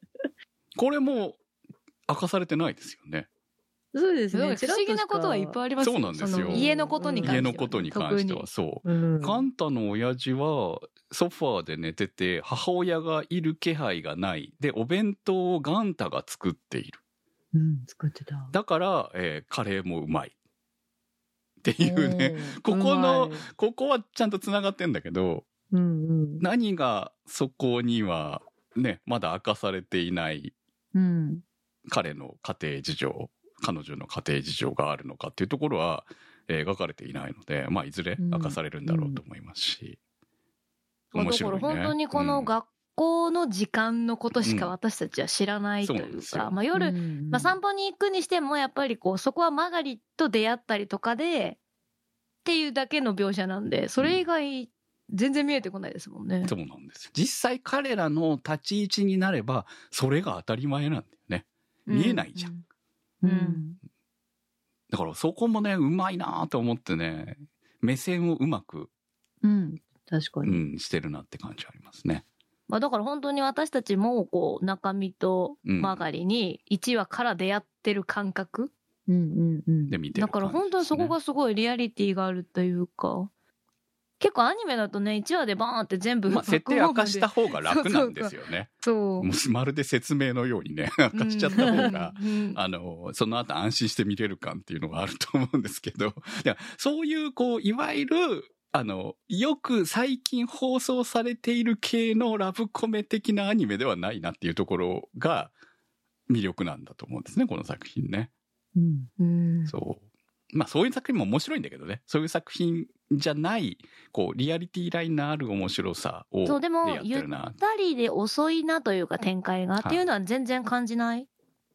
これも明かされてないですよね。そうですね。不思議なことはいっぱいありますよそうなんですよの家のことに関しては。家のことに関してはそう。うん。ガンタの親父はソファーで寝てて母親がいる気配がない。で、お弁当をガンタが作っている。うん、作ってた。だから、えーカレーもうまい。っていうね。ここのここはちゃんと繋がってんだけど、うんうん。何がそこにはね、まだ明かされていないうん。彼の家庭事情、彼女の家庭事情があるのかっていうところは、えー描かれていないので、まあ、いずれ明かされるんだろうと思いますし。まあだか面白いね。ら本当にこうんの学校の時間のことしかうん私たちは知らないというですよか、まあ夜、うんまあ散歩に行くにしてもやっぱりこうそこはマガリと出会ったりとかでっていうだけの描写なんでそれ以外全然見えてこないですもんね。そうなんですよ。実際彼らの立ち位置になれば、それが当たり前なんだよね。見えないじゃん。うんうんだからそこもね、うまいなと思ってね、目線をうまく、うん。確かうに。ん、してるなって感じありますね。まあだから本当に私たちもこう中身とうんマガリに1話から出会ってる感覚、うんうんうん。で見てるだから本当にそこがすごいリアリティがあるというか結構アニメだとね1話でバーンって全部まあ、設定明かした方が楽なんですよね。そうもうまるで説明のようにね、明かしちゃった方が、うんあの、その後安心して見れる感っていうのがあると思うんですけど、いやそういう、こう、いわゆる、あの、よく最近放送されている系のラブコメ的なアニメではないなっていうところが魅力なんだと思うんですね、この作品ね。うん。うんそう。まあそういう作品も面白いんだけどね。そういう作品じゃない、こう、リアリティラインのある面白さを、そうでもやってるな。二人で遅いなというか展開がはいっていうのは全然感じない、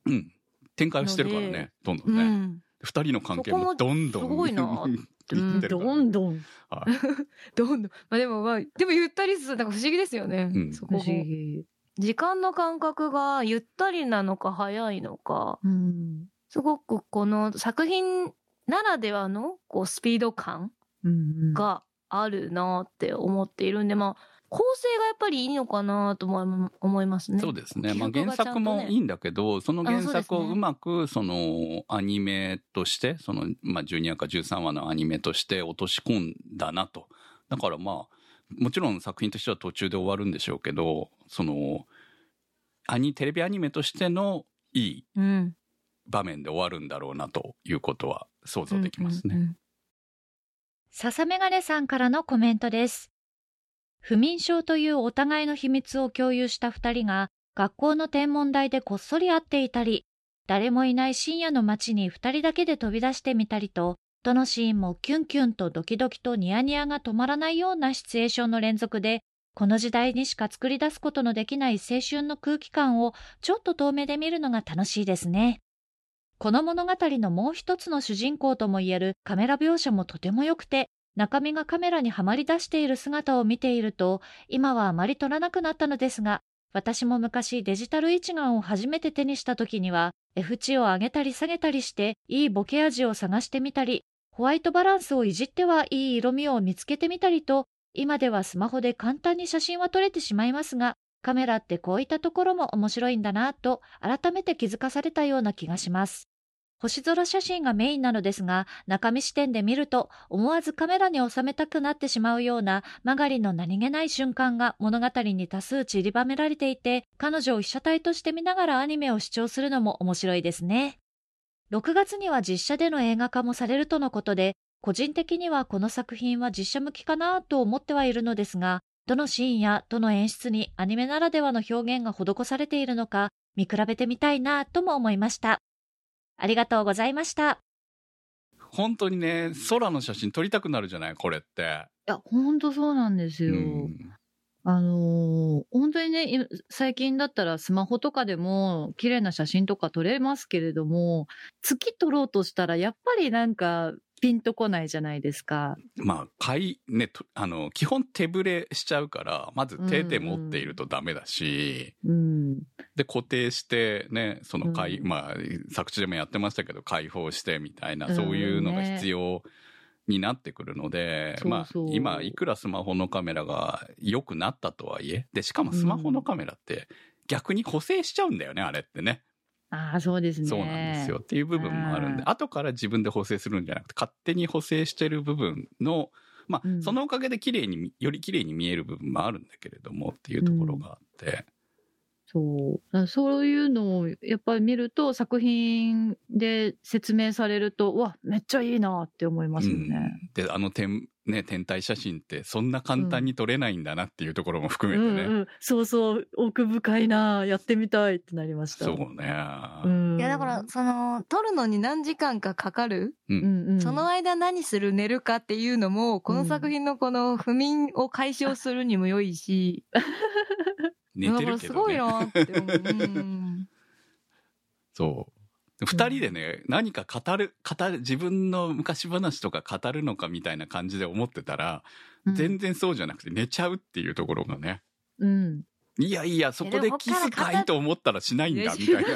うん。展開をしてるからのね、どんどうんね。ん二人の関係もどんどん。すごいなって (laughs) 言ってるからどんどん。はい (laughs) どんどんまあでもまあでもゆったりするなんか不思議ですよね、うん不思そこも議。時間の感覚がゆったりなのか早いのかうん。すごくこの作品ならではのこうスピード感。があるなって思っているんで、まあ構成がやっぱりいいのかなとも思いますね。そうですね。まあ原作もいいんだけど、その原作をうまく、そのアニメとして、その、まあ12話か13話のアニメとして落とし込んだなと。だからまあ、もちろん作品としては途中で終わるんでしょうけど、その、アニ、テレビアニメとしてのいいうん。場面で終わるんだろうなということは想像できますね。笹メガネさんからのコメントです。不眠症というお互いの秘密を共有した二人が学校の天文台でこっそり会っていたり、誰もいない深夜の街に二人だけで飛び出してみたりと、どのシーンもキュンキュンとドキドキとニヤニヤが止まらないようなシチュエーションの連続で、この時代にしか作り出すことのできない青春の空気感をちょっと遠目で見るのが楽しいですね。この物語のもう一つの主人公ともいえるカメラ描写もとても良くて、中身がカメラにはまり出している姿を見ていると、今はあまり撮らなくなったのですが、私も昔デジタル一眼を初めて手にした時には、F 値を上げたり下げたりして、いいボケ味を探してみたり、ホワイトバランスをいじってはいい色味を見つけてみたりと、今ではスマホで簡単に写真は撮れてしまいますが、カメラってこういったところも面白いんだなと改めて気づかされたような気がします。星空写真がメインなのですが、中身視点で見ると思わずカメラに収めたくなってしまうような曲がりの何気ない瞬間が物語に多数散りばめられていて、彼女を被写体として見ながらアニメを視聴するのも面白いですね。6月には実写での映画化もされるとのことで、個人的にはこの作品は実写向きかなと思ってはいるのですが、どのシーンやどの演出にアニメならではの表現が施されているのか見比べてみたいなとも思いました。ありがとうございました。本当にね、空の写真撮りたくなるじゃない？これって。いや、ほんとそうなんですよ。うんあのー本当にね、い最近だったらスマホとかでも綺麗な写真とか撮れますけれども、月撮ろうとしたらやっぱりなんかピンとこないじゃないですか。まあ、買い、ね、とあの、基本手ぶれしちゃうから、まず手で持っているとダメだし、うん。で、固定して、ね、その開、うんまあ、作地でもやってましたけど、開放してみたいな、うんそういうのがね必要になってくるので、そうまあそう、今、いくらスマホのカメラが良くなったとはいえ、で、しかもスマホのカメラって、逆に補正しちゃうんだよね、あれってね。ああ、そうですね。そうなんですよ。っていう部分もあるんで、うん後から自分で補正するんじゃなくて、勝手に補正してる部分の、まあ、うんそのおかげで綺麗に、より綺麗に見える部分もあるんだけれどもっていうところがあって、そう。そういうのをやっぱり見ると、作品で説明されると、うわ、めっちゃいいなって思いますよね。うんで、あの天、ね、天体写真ってそんな簡単に撮れないんだなっていうところも含めてね。うんうん、そうそう、奥深いなやってみたいってなりました。そうね。うん。いやだから、その、撮るのに何時間かかかる、うんうん、その間何する寝るかっていうのも、この作品のこの不眠を解消するにも良いし、(laughs) 寝てるけど、ね。そう。二人でね、何か語る、語る、自分の昔話とか語るのかみたいな感じで思ってたら、うん全然そうじゃなくて寝ちゃうっていうところがね。うん。いやいや、そこでキスかいと思ったらしないんだ、みたいな。い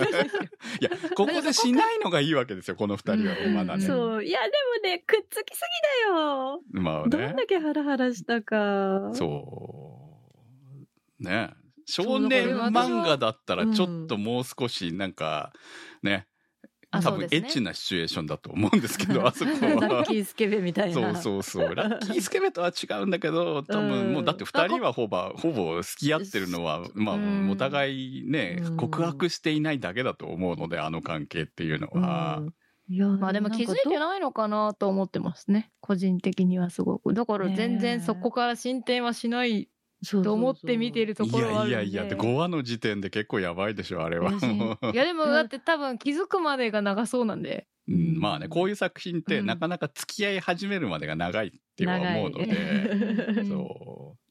や、ここでしないのがいいわけですよ、この二人は。うんまだね。そう。いや、でもね、くっつきすぎだよ。まあねどんだ。けハラハラしたか。そう。ね少年漫画だったらうんちょっともう少しなんか、ね、うですね分エッチなシチュエーションだと思うんですけど、(laughs) あそこラッは。キースケベみたいそうな。そうそう。ラッキースケベとは違うんだけど、(laughs) 多うん分もうだって二人はほぼ、ほぼ付き合ってるのは、まうんあお互いねう、ん告白していないだけだと思うので、あの関係っていうのは。うんいやまあでも気づいてないのかなと思ってますね。個人的にはすごく。だから全然そこから進展はしないと思って見てるといころはあるんで。やいやいや、で5話の時点で結構やばいでしょ、あれは。いや (laughs) でもだって多分気づくまでが長そうなんで。うんまあね、こういう作品ってうんなかなか付き合い始めるまでが長いっては思うので、長いそ (laughs)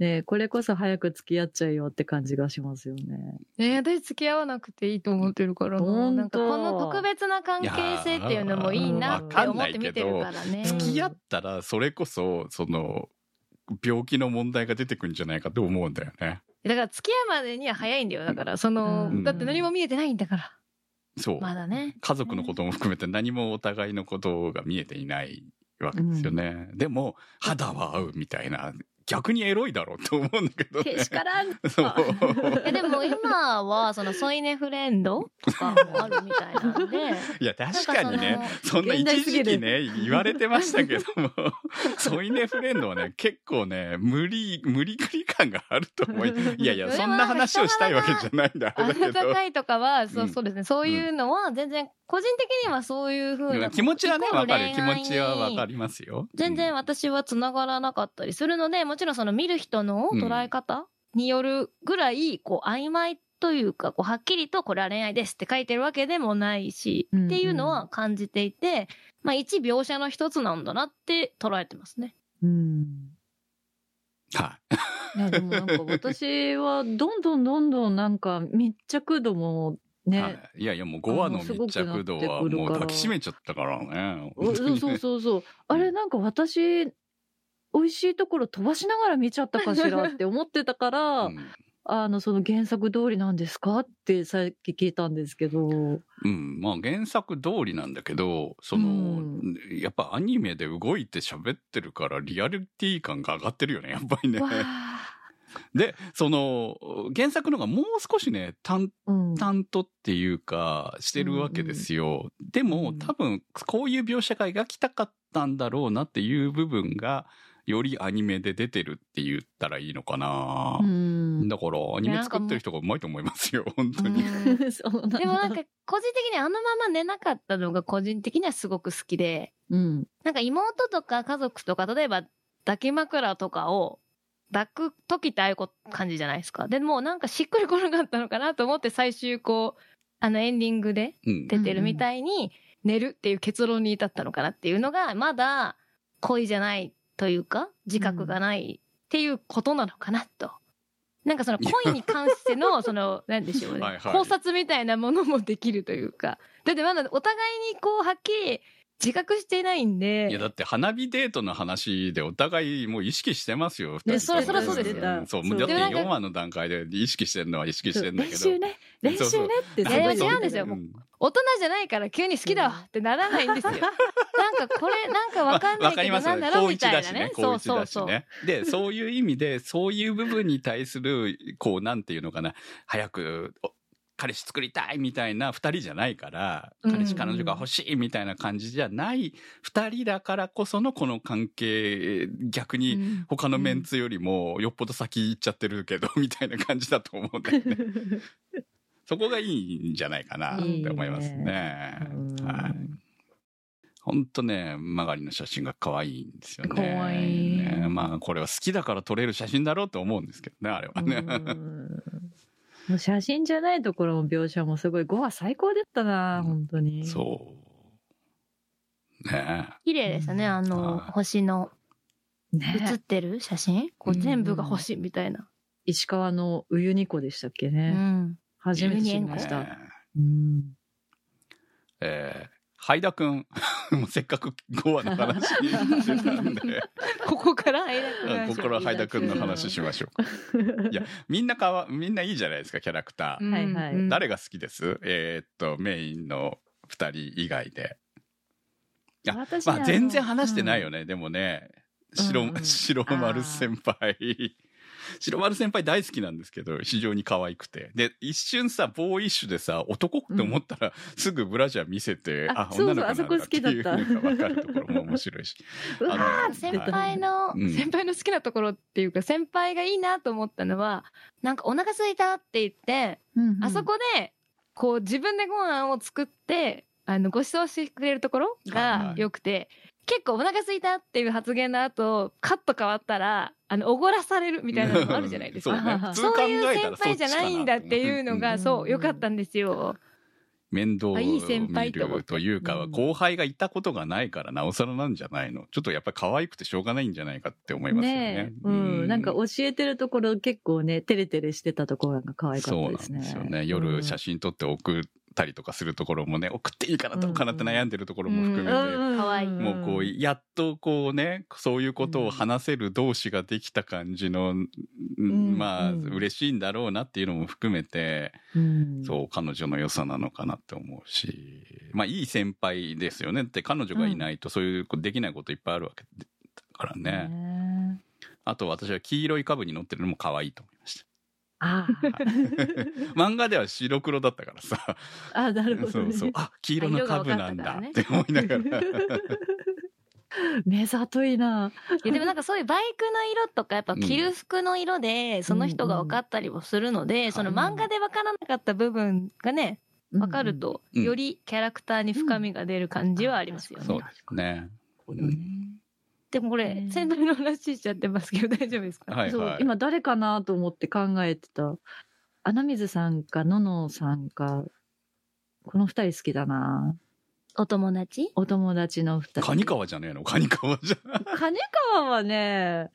ねこれこそ早く付き合っちゃうよって感じがしますよね。え私付き合わなくていいと思ってるからな。なんかこの特別な関係性っていうのもいいなって思って見てるからねう。。付き合ったらそれこそ、その、病気の問題が出てくるんじゃないかと思うんだよね。だから付き合うまでには早いんだよ。だからその、うんだって何も見えてないんだから。そう。まだね。家族のことも含めて何もお互いのことが見えていないわけですよね。でも、肌は合うみたいな、逆にエロいだろうと思うんだけどね。けしからん。(laughs) そう。えでも今はその添い寝フレンドとかもあるみたいなんで。(laughs) いや、確かにねそんな一時期ね、言われてましたけども、(laughs) 添い寝フレンドはね、結構ね、無理、無理くり感があると思い、いやいや、そんな話をしたいわけじゃないんだ、あれだけど。温かいとかは、そううんそうですね。そういうのは全然、個人的にはそういうふうな。気持ちはね、わかる。気持ちはわかりますよ。全然私は繋がらなかったりするので、もちろんその見る人の捉え方によるぐらい、こう曖昧というか、こうはっきりとこれは恋愛ですって書いてるわけでもないし、うんうんっていうのは感じていて、まあ一描写の一つなんだなって捉えてますね。うん。はい。(laughs) いや、でもなんか私はどんどんどんどんなんか密着度もね、はいいやいや、もう5話の密着度はもう抱きしめちゃったからね。おそうそうそうそう。あれなんか私、美味しいところ飛ばしながら見ちゃったかしらって思ってたから、うん。あの、その原作通りなんですか？ってさっき聞いたんですけど。うん、まあ原作通りなんだけど、その、うん。やっぱアニメで動いて喋ってるからリアリティ感が上がってるよね、やっぱりね。で、その、原作のがもう少しね、淡うん。々とっていうか、してるわけですよ。でも、うん多分、こういう描写が描きたかったんだろうなっていう部分が、よりアニメで出てるって言ったらいいのかな。うん。だから、アニメ作ってる人がうまいと思いますよ、本当に。でもなんか、個人的にあのまま寝なかったのが個人的にはすごく好きで、うん。なんか妹とか家族とか、例えば抱き枕とかを抱く時ってああいうこ感じじゃないですか。でもなんかしっくりこなかったのかなと思って最終こう、あのエンディングでうん。出てるみたいに寝るっていう結論に至ったのかなっていうのが、まだ恋じゃないというか、自覚がないっていうことなのかなと。なんかその恋に関しての、(laughs) その、なんでしょうねはいはい考察みたいなものもできるというか。だってまだお互いにこう、はっきり自覚していないんで。いや、だって花火デートの話でお互いもう意識してますよ、二人そらそらそうですよんそう、そうだってでもなんか4話の段階で意識してるのは意識してるんだけど。練習ね。練習ねってそうそういやいや違うんですよん大人じゃないから急に好きだわってならないんですよ。なんかこれ、なんかわかんないけど、なんだろう高みたいなねね。。高一だしそうそうね。で、そういう意味で、そういう部分に対する、こう、なんていうのかな、早く、お彼氏作りたいみたいな二人じゃないから、うん彼氏彼女が欲しいみたいな感じじゃない二人だからこそのこの関係、逆にうん他のメンツよりもよっぽど先行っちゃってるけど、(laughs) みたいな感じだと思うんだよね。(laughs) そこがいいんじゃないかなって思いますね。うんはい。ほんとね、曲がりの写真が可愛いんですよね。可愛いねまあ、これは好きだから撮れる写真だろうと思うんですけどね、あれはね。うんもう写真じゃないところも描写もすごい5話最高だったな、本当に。そう。ね綺麗でしたね、あの、はい星のね写ってる写真？こううん全部が星みたいな。石川のウユニ湖でしたっけうね。ん。初めて知りまえ。した。ねうんえー、ハイダくん、(laughs) もうせっかく5話の話してたんで、(laughs) ここからハイダ君の話ここからハイダくんの話しましょうか。(laughs) いや、みんなかわ、みんないいじゃないですか、キャラクター。うんはいはいうん誰が好きです？えーっと、メインの2人以外で。いやまあ、全然話してないよね、でもね。白、うんうん白丸先輩。白丸先輩大好きなんですけど、非常に可愛くて。で、一瞬さ、ボーイッシュでさ、男って思ったら、すぐブラジャー見せて、ああ、そうそう女の子なんだあそこ好きだっていうのが分かるところも面白いし。(laughs) うわー先輩の、うん。先輩の好きなところっていうか、先輩がいいなと思ったのは、なんかお腹空いたって言って、うんうん。あそこで、こう自分でご飯を作って、あの、ご馳走してくれるところはいがはい。良くて、結構お腹空いたっていう発言の後、カット変わったら、あの、おごらされるみたいなのもあるじゃないですか。そうね。そういう先輩じゃないんだっていうのが、うんそう、良かったんですよ。面倒をあいい先見るというか、うん後輩がいたことがないからなおさらなんじゃないの？ちょっとやっぱり可愛くてしょうがないんじゃないかって思いますよね。うん、なんか教えてるところ結構ね、テレテレしてたところが可愛かそうなんったですね。ですよね。夜写真撮って送ったりとかするところもね、送っていいかなどうかなって悩んでるところも含めて、もうこう、やっとこうね、そういうことを話せる同士ができた感じの、んまあ、うん嬉しいんだろうなっていうのも含めて、うん、そう、彼女の良さなのかなって思うし、まあ、いい先輩ですよね。って彼女がいないとそういうできないこといっぱいあるわけだからね。ね。あと私は黄色い株に乗ってるのも可愛いと。あ漫画では白黒だったからさ。あ、あなるほど、ね。そうそう。あ、黄色の株なんだあって思いながら。(laughs) 目ざといな。いやでもなんかそういうバイクの色とかやっぱ着る服の色でその人が分かったりもするので、その漫画で分からなかった部分がね、分かると、うんよりキャラクターに深みが出る感じはありますよね。そうですね。うんでもこれね、先輩の話しちゃってますけど大丈夫ですか、そうはいはい。今誰かなと思って考えてた。穴水さんか、ののさんか、この二人好きだな。お友達？お友達の二人。カニカワじゃねえの？カニカワじゃ。カニカワはね、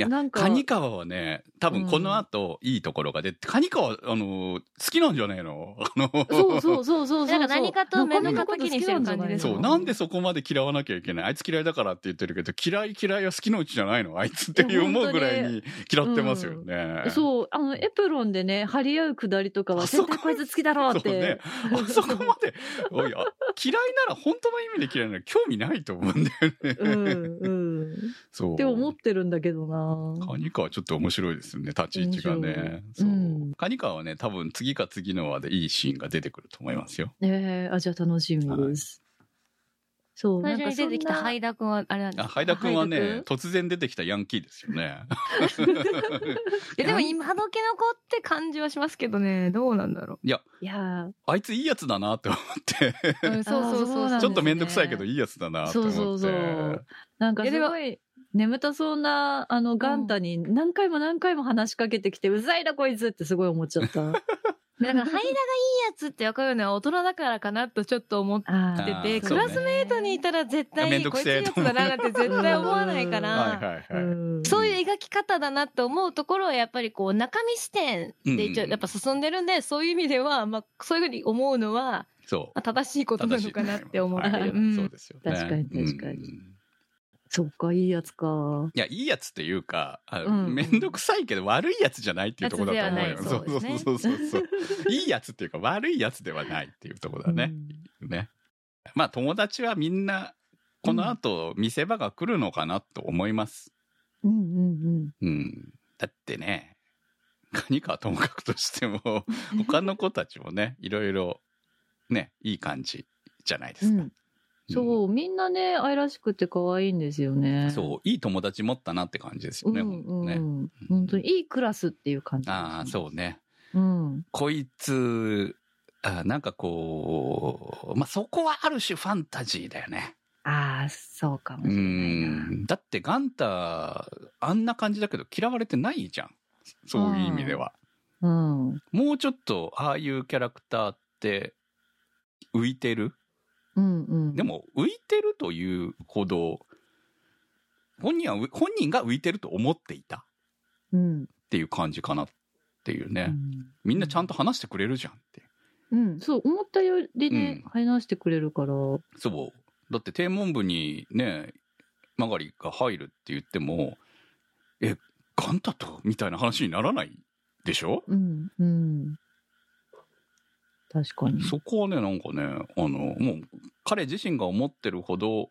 いや、なんかカニカワはね、多分この後、いいところが出て、カニカワ、あの、好きなんじゃねえの？(laughs) あの、そうそうそうそうそう。なんか何かと面倒中身叩きにしてる感じですそう、なんでそこまで嫌わなきゃいけないあいつ嫌いだからって言ってるけど、嫌い嫌いは好きのうちじゃないのあいつって思うぐらいに嫌ってますよね。そう、あの、エプロンでね、張り合うくだりとかは、絶対こいつ好きだろうっそうねて。。あそこまで、おいあ嫌いなら、本当の意味で嫌いなら興味ないと思うんだよね。うん、うん。そう。って思ってるんだけどな。カニカワちょっと面白いですよね、立ち位置がね。そう。うんカニカワはね、多分次か次の話でいいシーンが出てくると思いますよ。ええあ、じゃあ楽しみです。そう、最初に出てきたハイイダ君はあれなんですあ、か？ハイダ君はね突然出てきたヤンキーですよね。(laughs) えでも今時の子って感じはしますけどね、どうなんだろいやーあいついいやつだなって思って、う。うん、そうそうそうね (laughs) ちょっとめんどくさいけどいいやつだなって思って。そうそうそうなんかすもごい、眠たそうな、あの、ガンタに何回も何回も話しかけてきて、うざいなこいつってすごい思っちゃった。(laughs) だから、ハイダがいいやつって分かるのは大人だからかなとちょっと思ってあてクラスメートにいたら絶対めんどこいつやつだななんて絶対思わないかはいら、はいはい。うん。そういう描き方だなって思うところはやっぱりこう中身視点で一応うんやっぱ進んでるんで、そういう意味では、まあそういうふうに思うのは、そう。まあ正しいことなのかなって思ってはい。る。うん。そうですよね。確かに確かに。うんそっか、いいやつか。いや、いいやつっていうか、あうんめんどくさいけど悪いやつじゃないっていうところだと思うよ。そうそうそうそうそう。いいやつっていうか悪いやつではないっていうところだね。ね。まあ友達はみんな、この後見せ場が来るのかなと思います。うんうんうん。うん。だってね、カニかともかくとしても、(laughs) 他の子たちもね、いろいろ、ね、いい感じじゃないですか。うん。そう、みんなね、愛らしくて可愛いんですよね。そう、いい友達持ったなって感じですよね、うんほんとね。うん。本当にいいクラスっていう感じね、ああ、そうね。うん。こいつ、あなんかこう、まあ、そこはある種ファンタジーだよね。ああ、そうかもしうれないな。ん。だってガンタ、あんな感じだけど嫌われてないじゃん。そういう意味では。うん。もうちょっと、ああいうキャラクターって、浮いてるうんうん。で、も、浮いてるというほど、本人は、本人が浮いてると思っていたっうん。ていう感じかなっていうね。うんみんなちゃんと話してくれるじゃんって。うん、そう、思ったよりね、話してくれるから。そう。だって天文部にね、マガリが入るって言っても、え、ガンタとみたいな話にならないでしょ？うん、うん。確かに。そこはね、なんかね、あの、もう、彼自身が思ってるほど、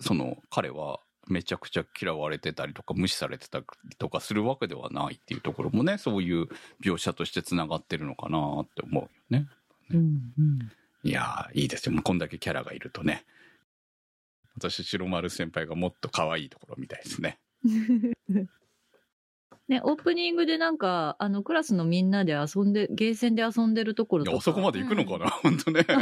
その、彼はめちゃくちゃ嫌われてたりとか、無視されてたりとかするわけではないっていうところもね、そういう描写として繋がってるのかなって思うよね。うん、うん。いやー、いいですよ。もうこんだけキャラがいるとね。私、白丸先輩がもっと可愛いところみたいですね。(laughs) ね、オープニングでなんか、あの、クラスのみんなで遊んで、ゲーセンで遊んでるところとか。いやあそこまで行くのかな、本当ね。(laughs)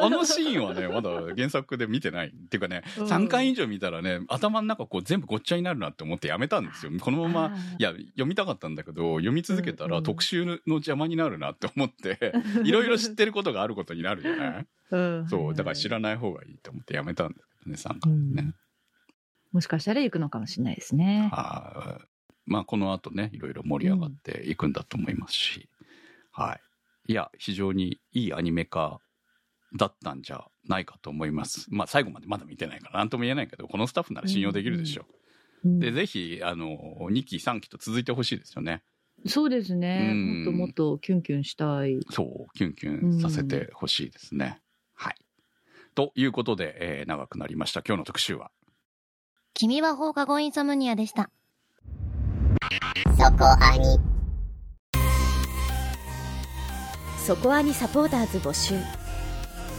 あのシーンはね、まだ原作で見てない。っていうかね、うん3回以上見たらね、頭の中こう全部ごっちゃになるなって思ってやめたんですよ。このまま、いや、読みたかったんだけど、読み続けたうんうんら特集の邪魔になるなって思って、(laughs) いろいろ知ってることがあることになるじゃない？うん、そう、だから知らない方がいいと思ってやめたんだけどね、3回ね。うんもしかしたら行くのかもしれないですね。あーまあ、この後ね、いろいろ盛り上がっていくんだと思いますし、はい。いや、非常にいいアニメ化だったんじゃないかと思います。まあ、最後までまだ見てないから、なんとも言えないけど、このスタッフなら信用できるでしょう。うんで、ぜひ、あの、2期、3期と続いてほしいですよね。そうですね。うんもっともっとキュンキュンしたい。そう、キュンキュンさせてほしいですね。はい。ということで、えー長くなりました。今日の特集は。君は放課後インソムニアでした。そこアニ。そこアニサポーターズ募集。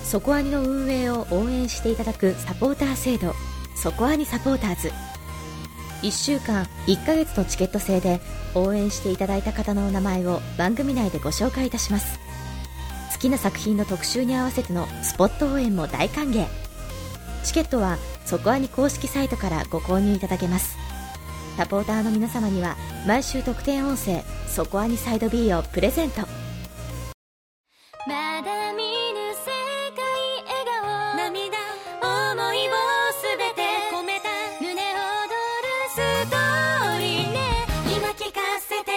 そこアニの運営を応援していただくサポーター制度。そこアニサポーターズ。1週間1ヶ月のチケット制で応援していただいた方のお名前を番組内でご紹介いたします。好きな作品の特集に合わせてのスポット応援も大歓迎。チケットはそこアニ公式サイトからご購入いただけます。サポーターの皆様には毎週特典音声「そこアニサイド B」をプレゼント。まだ見ぬ世界笑顔。涙。思いをすべて込めた。胸躍るストーリーね。今聞かせて。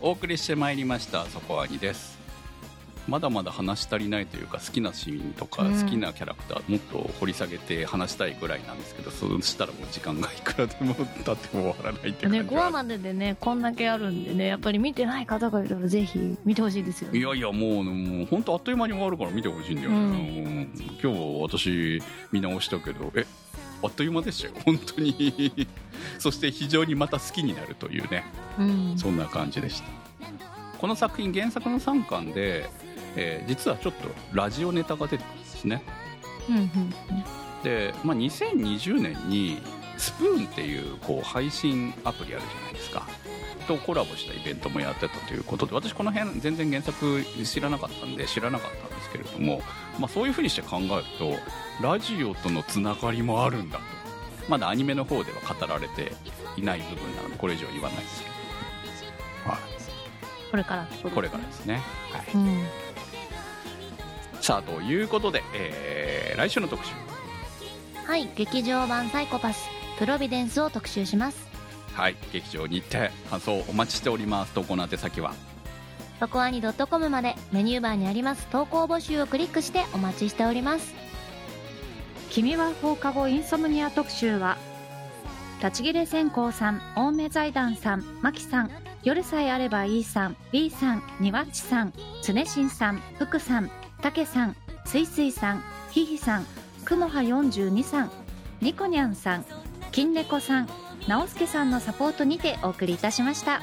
お送りしてまいりましたそこアニですまだまだ話し足りないというか好きなシーンとかうん。好きなキャラクターもっと掘り下げて話したいぐらいなんですけどそうしたらもう時間がいくらでも経っても終わらないって感じね、5話まででね、こんだけあるんでね、やっぱり見てない方がいたらぜひ見てほしいですよね。いやいやもうもう本当あっという間に終わるから見てほしいんだよね、うん。うん今日私見直したけどえあっという間でしたよ。本当に。(laughs) そして非常にまた好きになるというね。うん。そんな感じでした。この作品原作の3巻で、えー実はちょっとラジオネタが出てくるんですね。うんうんで、まあ、2020年にスプーンっていうこう配信アプリあるじゃないですか。とコラボしたイベントもやってたということで私この辺全然原作知らなかったんで知らなかったんですけれども、まあ、そういうふうにして考えるとラジオとのつながりもあるんだと。まだアニメの方では語られていない部分なのでこれ以上言わないですけど、はい、これからってことこれからですね、はい、うん。さあということで、えー来週の特集はい、劇場版サイコパス、プロビデンスを特集します。はい劇場に行って感想お待ちしております投稿の宛先は？そこアニ .com までメニューバーにあります投稿募集をクリックしてお待ちしております。君は放課後インソムニア特集は立ち切れ線香さん青梅財団さんマキさん夜さえあればいいさん B さんにわっちさん常新さん福さんたけさんすいすいさんひひさんくもは42さんニコニャンさん金猫さん直輔さんのサポートにてお送りいたしました。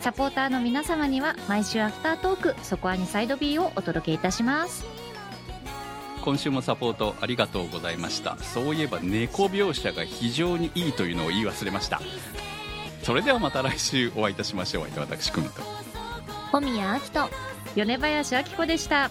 サポーターの皆様には毎週アフタートーク、そこアニサイド B をお届けいたします。今週もサポートありがとうございましたそういえば猫描写が非常にいいというのを言い忘れましたそれではまた来週お会いいたしましょう私くむと小宮明人、米林明子でした。